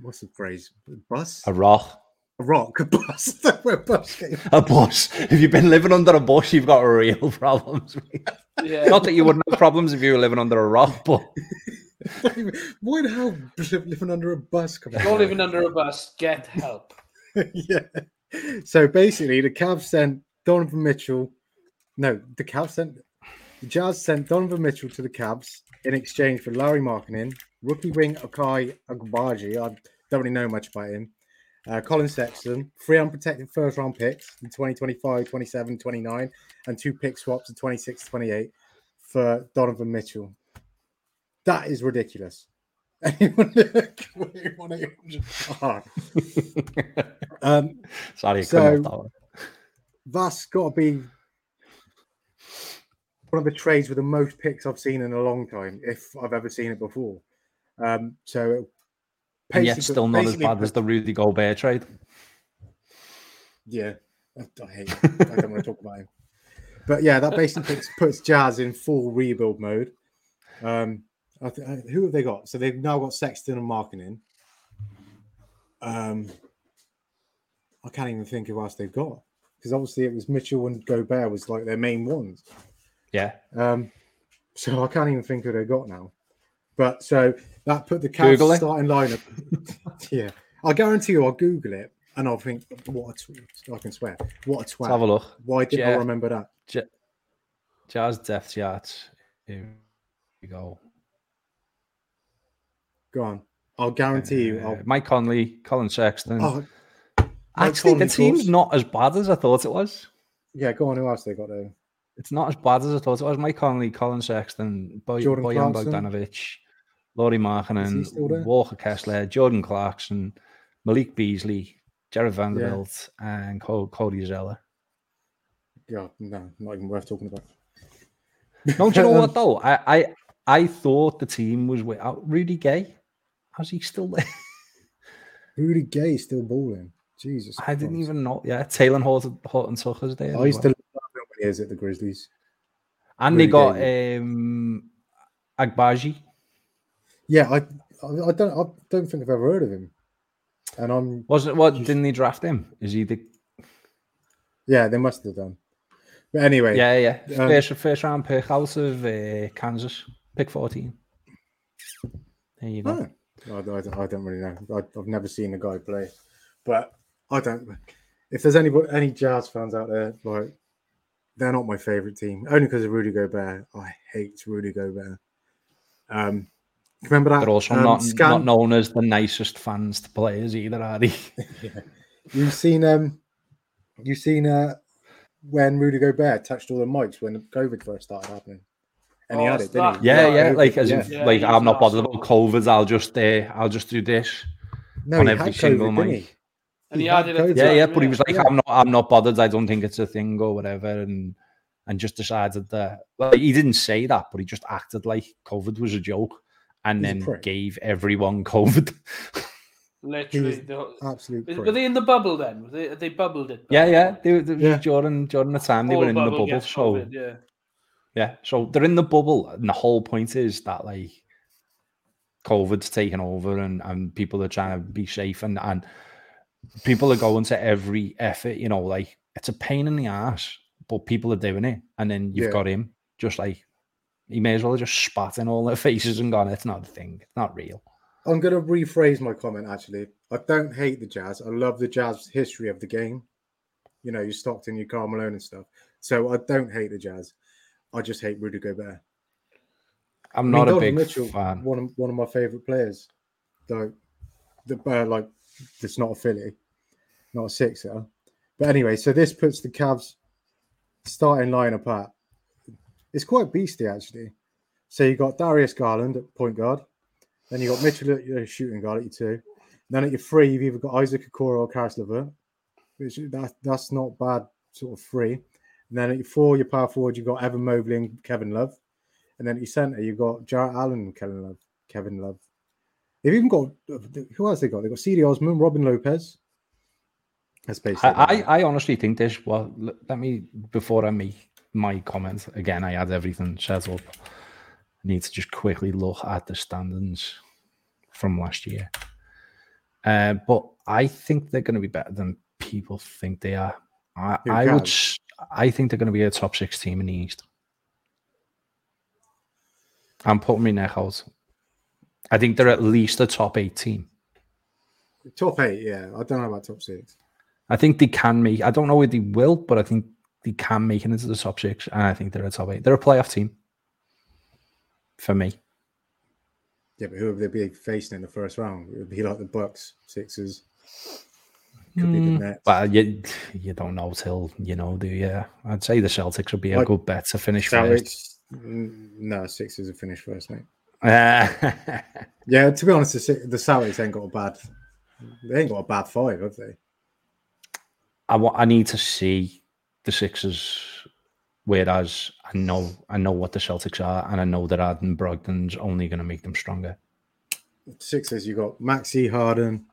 what's the phrase? A bus? A rock. A rock, a bus. Where bus came. A bus. If you've been living under a bus, you've got real problems. yeah. Not that you wouldn't have problems if you were living under a rock, but Why the hell living under a bus? Come on. living under a bus. Get help. yeah. So basically, the Cavs sent Donovan Mitchell. No, the Cavs sent the Jazz sent Donovan Mitchell to the Cavs in exchange for Lauri Markkanen, rookie wing Ochai Agbaji. I don't really know much about him. Uh, Collin Sexton, three unprotected first round picks in 2025, 27, 29, and two pick swaps in 26, 28 for Donovan Mitchell. That is ridiculous. Anyone? um, Sorry, so that's got to be one of the trades with the most picks I've seen in a long time, if I've ever seen it before. Um, so, and yet still not as bad as the Rudy Gobert trade. Yeah, I, I hate. I don't want to talk about him. But yeah, that basically puts, puts Jazz in full rebuild mode. Um, th- who have they got? So they've now got Sexton and Markkanen. Um, I can't even think of who else they've got because obviously it was Mitchell and Gobert was like their main ones. Yeah. Um, so I can't even think who they got now. But so that put the Cavs starting lineup. yeah, I guarantee you, I'll Google it and I'll think, what a! I can swear, what a twat! Let's have a look. Why didn't I remember that? J- Jazz depth chart. Here we go. Go on. I'll guarantee you. I'll... Uh, Mike Conley, Collin Sexton. Oh, Actually, the team's not as bad as I thought it was. Yeah, go on. Who else they got there? It's not as bad as I thought it was. Mike Conley, Collin Sexton, Boy, Jordan Bojan Bogdanovic, Lauri Markkanen, Walker Kessler, Jordan Clarkson, Malik Beasley, Jarred Vanderbilt, yeah. and Cody Zeller. Yeah, no, not even worth talking about. Don't you know what though? I, I I thought the team was without Rudy Gay. How's he still there? Rudy Gay still balling. Jesus. I Christ. didn't even know. Yeah, Talen Horton, Horton Tucker's there. I used well. to love when he is at the Grizzlies. And they got um, Agbaji. Yeah, I, I don't, I don't think I've ever heard of him. And I'm was it what? Just... Didn't they draft him? Is he the? Yeah, they must have done. But anyway, yeah, yeah, um, first first round pick out of uh, Kansas, pick fourteen. There you go. Oh, I, I, I, don't really know. I, have never seen the guy play, but I don't. If there's any any Jazz fans out there, like they're not my favorite team, only because of Rudy Gobert. I hate Rudy Gobert. Um, remember that? They're also um, not scan... not known as the nicest fans to players either, are they? yeah. You've seen um, you've seen uh, when Rudy Gobert touched all the mics when COVID first started happening. And oh, he had it, didn't he? Yeah, yeah. yeah. Like as yeah. if, yeah, like I'm not bothered about COVID. I'll just uh, I'll just do this no, on every single COVID, mic. And he, he added it. Yeah, yeah. But he was like, I'm not I'm not bothered. I don't think it's a thing or whatever. And and just decided that well, he didn't say that, but he just acted like COVID was a joke and He's then gave everyone COVID. Literally, absolutely. Were they in the bubble then? Were they, they bubbled it? Yeah, yeah. They, they, yeah. Jordan, Jordan, the time they were in the bubble. So COVID, yeah, yeah. So they're in the bubble, and the whole point is that like COVID's taken over, and and people are trying to be safe, and and people are going to every effort. You know, like it's a pain in the ass, but people are doing it, and then you've yeah. got him just like he may as well have just spat in all their faces and gone, it's not a thing, it's not real. I'm going to rephrase my comment actually. I don't hate the Jazz. I love the Jazz history of the game. You know, your Stockton, your Karl Malone and stuff. So I don't hate the Jazz. I just hate Rudy Gobert. I'm not I mean, a big Mitchell, fan. One of, one of my favorite players. Like, the, uh, like, it's not a Philly, not a Sixer. But anyway, so this puts the Cavs starting lineup at. It's quite beastly, actually. So you got Darius Garland at point guard. Then you got Mitchell at your shooting guard at your two. Then at your three, you've either got Isaac Okoro or Caris LeVert, which that, that's not bad, sort of three. And then at your four, your power forward, you've got Evan Mobley and Kevin Love. And then at your center, you've got Jarrett Allen and Kevin Love. Kevin Love. They've even got who else they got? They got Cedi Osman, Robin Lopez. That's basically. I, I, I honestly think this. Well, let me before I make my comments again. I had everything set up. I need to just quickly look at the standings from last year. Uh, but I think they're going to be better than people think they are. I, I would. I think they're going to be a top six team in the East. I'm putting my neck out. I think they're at least a top eight team. Top eight, yeah. I don't know about top six. I think they can make. I don't know if they will, but I think they can make it into the top six, and I think they're a top eight. They're a playoff team for me. Yeah, but who would they be facing in the first round? It would be like the Bucks, Sixers. Could mm, be the hmm. Nets. Well, you you don't know till you know, do you? I'd say the Celtics would be a good bet to finish first. No, Sixers have finished first, mate. Yeah, to be honest, the, the Celtics ain't got a bad. They ain't got a bad five, have they? I want. I need to see the Sixers. Whereas I know I know what the Celtics are, and I know that adding Brogdon's only going to make them stronger. Sixers, you got Maxey Harden,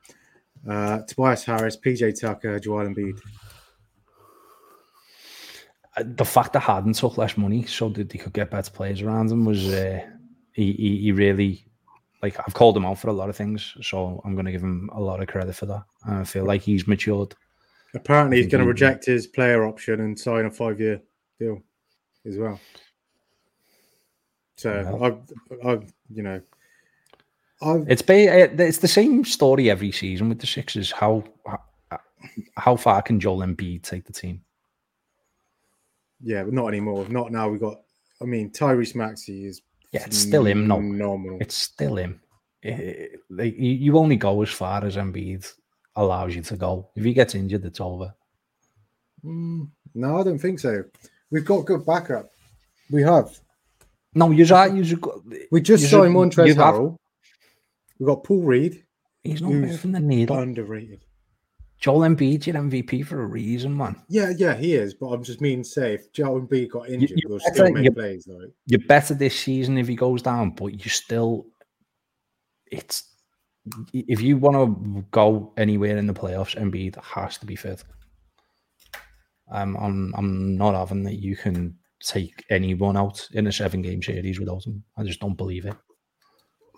uh, Tobias Harris, PJ Tucker, Joel Embiid. Uh, the fact that Harden took less money so that they could get better players around him was uh, he, he, he really like I've called him out for a lot of things, so I'm going to give him a lot of credit for that. I feel like he's matured. Apparently, he's going to reject his player option and sign a five year deal as well. So yeah. I, I, you know, I've... it's it's the same story every season with the Sixers. How uh, how far can Joel Embiid take the team? Yeah, but not anymore. Not now. We got. I mean, Tyrese Maxey is. Yeah, it's still him. No, normal. It's still him. Eh, eh, eh, it, it, you only go as far as Embiid allows you to go. If he gets injured, it's over. Mm, no, I don't think so. We've got good backup. We have. No, you're right. You we just signed Montrezl Harrell. We've got Paul Reed. He's not than the needle. Underrated. Joel Embiid, your MVP for a reason, man. Yeah, yeah, he is. But I'm just mean say if Joel Embiid got injured, you, we'll still make plays. Though. You're better this season if he goes down, but you still, it's if you want to go anywhere in the playoffs, Embiid has to be fit. Um, I'm I'm not having that you can take anyone out in a seven game series without him. I just don't believe it.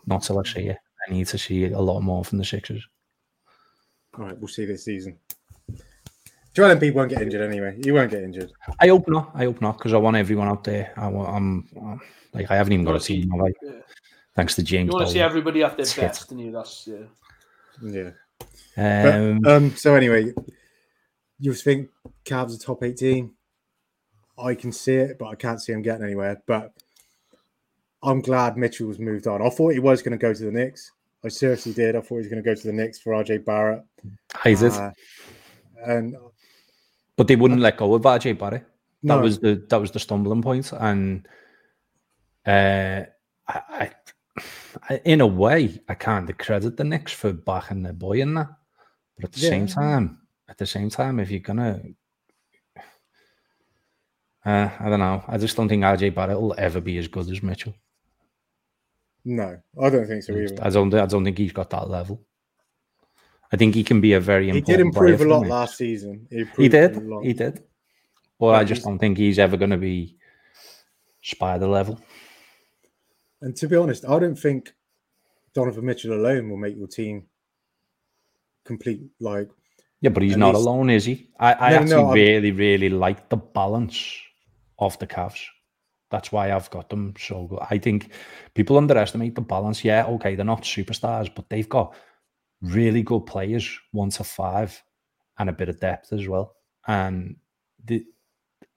Not till I see it. I need to see a lot more from the Sixers. All right, we'll see this season. Joel Embiid won't get injured anyway. He won't get injured. I hope not. I hope not because I want everyone out there. I want, I'm, I'm like I haven't even got a team. Like, yeah. thanks to James. You want to see everybody at their best, and you that's yeah. Yeah. Um, but, um. So anyway, you think Cavs are top eighteen? I can see it, but I can't see him getting anywhere. But I'm glad Mitchell's moved on. I thought he was going to go to the Knicks. I seriously did. I thought he was going to go to the Knicks for RJ Barrett. Is it? Uh, and but they wouldn't let go of RJ Barrett. That no. was the that was the stumbling point, and uh, I, I, in a way, I can't credit the Knicks for backing their boy in that. But at the yeah. same time, at the same time, if you're gonna, uh, I don't know. I just don't think RJ Barrett will ever be as good as Mitchell. No, I don't think so mm, either. I don't. I don't think he's got that level. I think he can be a very important. He did improve a lot last season. He, he did. He did. Well, I just don't think he's ever going to be Spida level. And to be honest, I don't think Donovan Mitchell alone will make your team complete. Like, yeah, but he's not least... alone, is he? I, I no, actually no, really, really like the balance of the Cavs. That's why I've got them so good. I think people underestimate the balance. Yeah, okay, they're not superstars, but they've got really good players, one to five, and a bit of depth as well. And the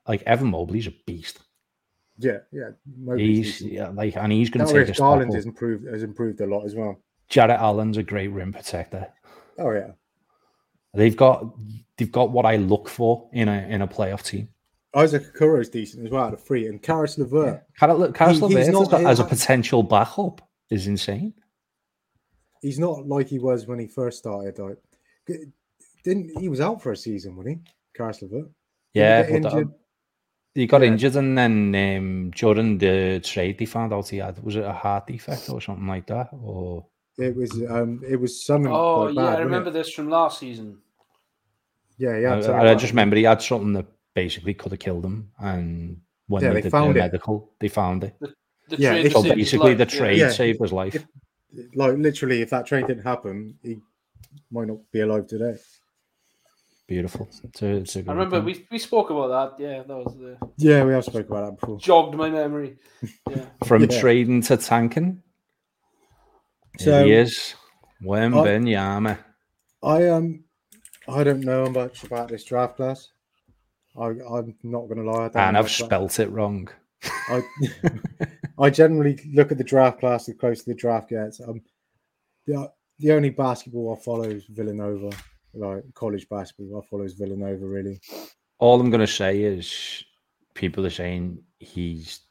like Evan Mobley's a beast. Yeah, yeah. Mobley's he's yeah, like, and he's going to take a Garland has improved has improved a lot as well. Jarrett Allen's a great rim protector. Oh yeah, they've got they've got what I look for in a in a playoff team. Isaac Okoro is decent as well at a free, and Caris LeVert. Caris LeVert as a potential backup is insane. He's not like he was when he first started. Like, didn't he was out for a season, wasn't he? Caris LeVert. Yeah, he, uh, he got yeah. injured, and then um, during the trade, they found out he had was it a heart defect or something like that, or it was um it was something. Oh yeah, bad, I remember this from last season. Yeah, yeah. I, I, just remember he had something that basically could have killed him, and when yeah, they, they found the medical, they found it. The, the yeah, so basically, the trade yeah. saved his life. If, like literally, if that trade didn't happen, he might not be alive today. Beautiful. It's a, it's a I remember we, we spoke about that. Yeah, that was the. Yeah, we have spoke about that before. Jogged my memory. Yeah. From yeah. trading to tanking. So he is Wembanyama. I um, I don't know much about this draft class. I, I'm not going to lie. and I've spelt it wrong. I I generally look at the draft class the closer the draft gets. Um, the the only basketball I follow is Villanova, like college basketball. I follow is Villanova really. All I'm going to say is people are saying he's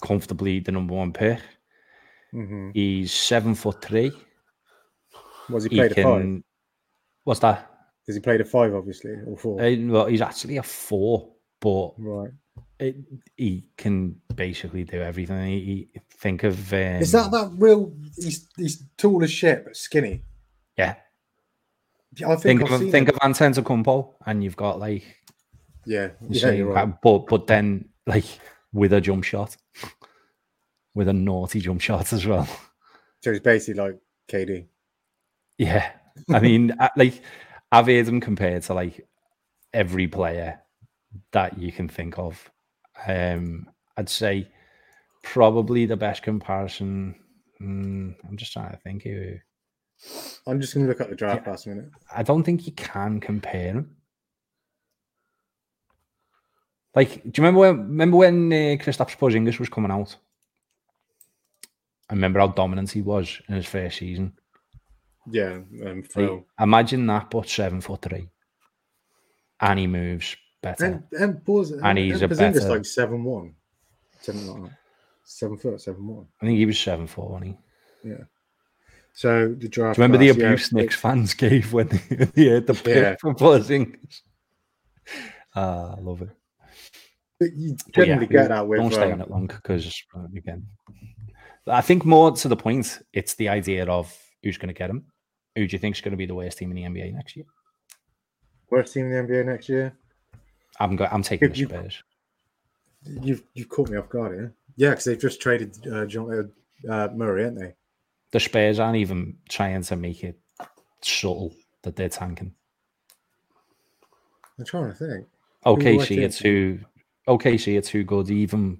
comfortably the number one pick. Mm-hmm. He's seven foot three. Was he played he can, a five? What's that? Does he play a five, obviously, or four? Uh, well, he's actually a four, but right. It, he can basically do everything. He, he think of um, is that that real? He's he's tall as shit, but skinny. Yeah. I think, think of think of Antetokounmpo, and you've got like yeah, yeah right. but but then like with a jump shot, with a naughty jump shot as well. So he's basically like KD. Yeah, I mean, like I've heard him compared to like every player that you can think of. Um, I'd say probably the best comparison. Mm, I'm just trying to think who. I'm just going to look at the draft yeah, last minute. I don't think you can compare them. Like, do you remember when? Remember when uh, Kristaps Porzingis was coming out? I remember how dominant he was in his first season. Yeah, um, like, imagine that, but seven foot three, and he moves better. And, and, pause, and, and he's and a better, like seven one, seven like seven foot, seven one. I think he was seven four, wasn't he? Yeah. So the draft. remember class, the abuse yeah, Knicks fans gave when they, they had the pick yeah. for Porzingis? Ah, I love it. But you generally yeah, get that with. Don't stay um, on it long because again, I think more to the point, it's the idea of who's going to get him. Who do you think is going to be the worst team in the NBA next year? Worst team in the NBA next year? I'm go- I'm taking you, the Spurs. You've you've caught me off guard here. Yeah, because they've just traded uh, John uh, uh, Murray, aren't they? The Spurs aren't even trying to make it subtle that they're tanking. I'm trying to think. OKC are too OKC are too good even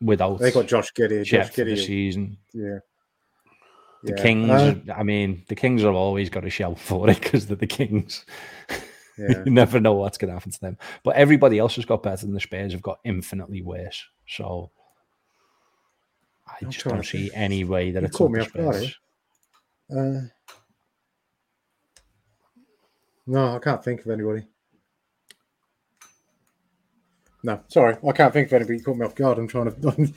without. They got Josh Giddey. Josh Giddey. the season. Yeah. The yeah. Kings, uh, I mean, the Kings have always got a shout for it because they're the Kings. Yeah. you never know what's going to happen to them. But everybody else has got better than the Spurs have got infinitely worse. So I I'm just don't see any way that you it's caught me off guard. Uh, no, I can't think of anybody. No, sorry, I can't think of anybody. You caught me off guard. I'm trying to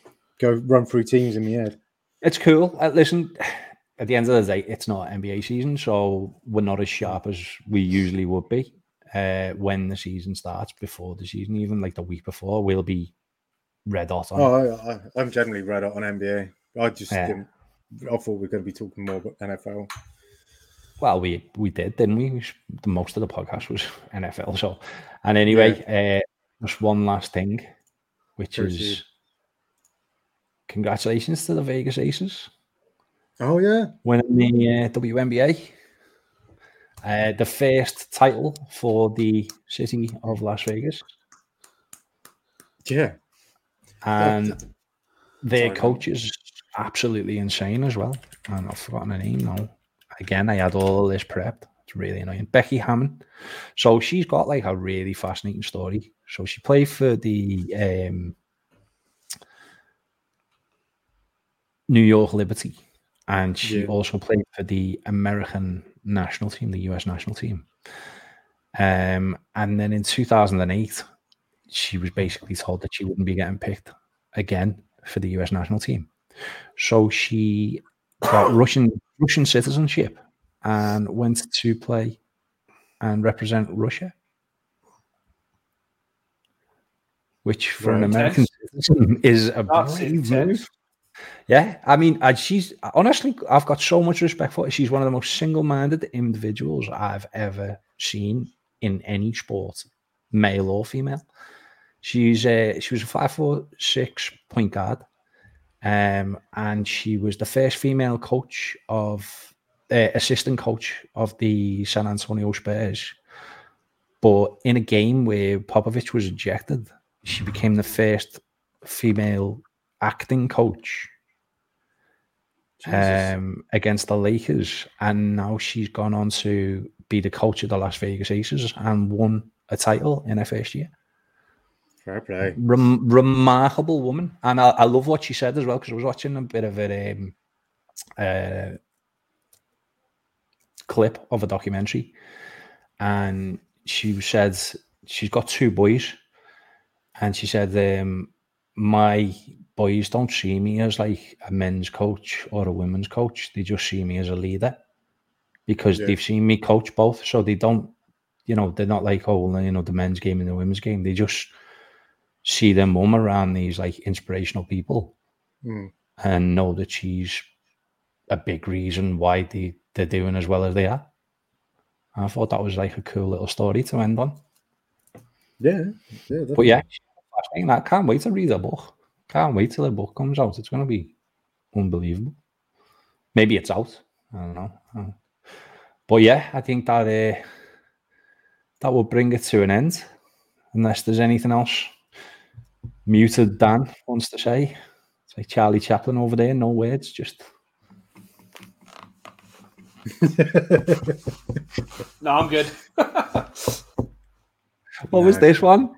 go run through teams in my head. It's cool. Uh, listen, at the end of the day, it's not NBA season, so we're not as sharp as we usually would be uh, when the season starts. Before the season, even like the week before, we'll be red hot on. Oh, I, am generally red hot on NBA. I just yeah. didn't. I thought we were going to be talking more about NFL. Well, we we did, didn't we? Most of the podcast was NFL. So, and anyway, yeah. uh, just one last thing, which Proceed. is congratulations to the Vegas Aces. Oh yeah, winning the uh, WNBA, uh, the first title for the city of Las Vegas. Yeah, and their coach is absolutely insane as well. And I've forgotten her name now. Again, I had all this prepped. It's really annoying. Becky Hammon. So she's got like a really fascinating story. So she played for the um, New York Liberty, and she yeah. also played for the American national team, the US national team. Um, and then in 2008, she was basically told that she wouldn't be getting picked again for the US national team. So she got Russian Russian citizenship and went to play and represent Russia. Which for an American citizen is a brave move. Yeah, I mean, she's honestly, I've got so much respect for her. She's one of the most single-minded individuals I've ever seen in any sport, male or female. She's a, she was a five four six point guard, um, and she was the first female coach of uh, assistant coach of the San Antonio Spurs. But in a game where Popovich was ejected, she became the first female acting coach um, against the Lakers, and now she's gone on to be the coach of the Las Vegas Aces and won a title in her first year. Fair play. Rem- remarkable woman, and I, I, love what she said as well because I was watching a bit of a um, uh, clip of a documentary, and she said she's got two boys, and she said um, my boys don't see me as like a men's coach or a women's coach; they just see me as a leader because yeah. they've seen me coach both, so they don't, you know, they're not like oh, well, you know, the men's game and the women's game. They just see their mum around these like inspirational people mm. and know that she's a big reason why they, they're doing as well as they are. I thought that was like a cool little story to end on. Yeah, yeah. But yeah, I can't wait to read the book. Can't wait till the book comes out. It's going to be unbelievable. Maybe it's out. I don't know. But yeah, I think that uh, that will bring it to an end. Unless there's anything else muted Dan wants to say. It's like Charlie Chaplin over there, no words, just. no, I'm good. what was this one?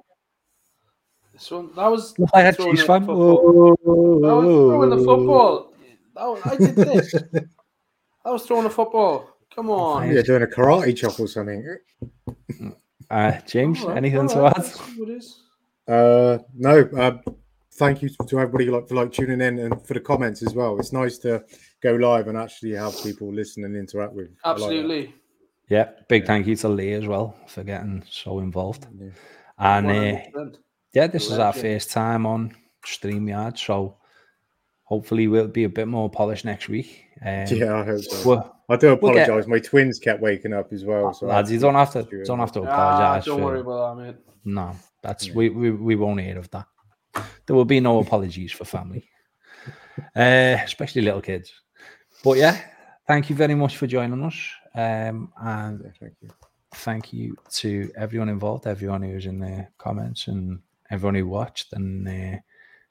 This one that was. I had cheese fan. Oh, I was throwing the football. Was, I did this. I was throwing a football. Come on. You're doing a karate chop or something. Uh, James, right, anything right. to add? Uh, no. Uh, thank you to everybody like for like tuning in and for the comments as well. It's nice to go live and actually have people listen and interact with. Absolutely. Like yeah, big yeah. thank you to Lee as well for getting so involved. Yeah. And uh, yeah, this is our first time on StreamYard, so hopefully we'll be a bit more polished next week. Um, yeah, I hope so. I do apologize. We'll get... My twins kept waking up as well. So lads, you don't have to don't have to apologize. Ah, don't for... worry about that, mate. No, that's yeah. we, we we won't hear of that. There will be no apologies for family, uh, especially little kids. But yeah, thank you very much for joining us. Um, and yeah, thank you. Thank you to everyone involved, everyone who's in the comments, and everyone who watched, and uh,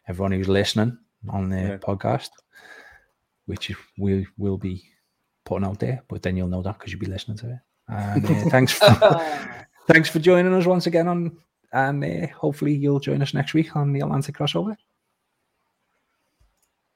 everyone who's listening on the yeah. podcast, which we will be putting out there. But then you'll know that because you'll be listening to it. And uh, thanks, for, thanks for joining us once again on and uh, hopefully you'll join us next week on the Atlantic crossover.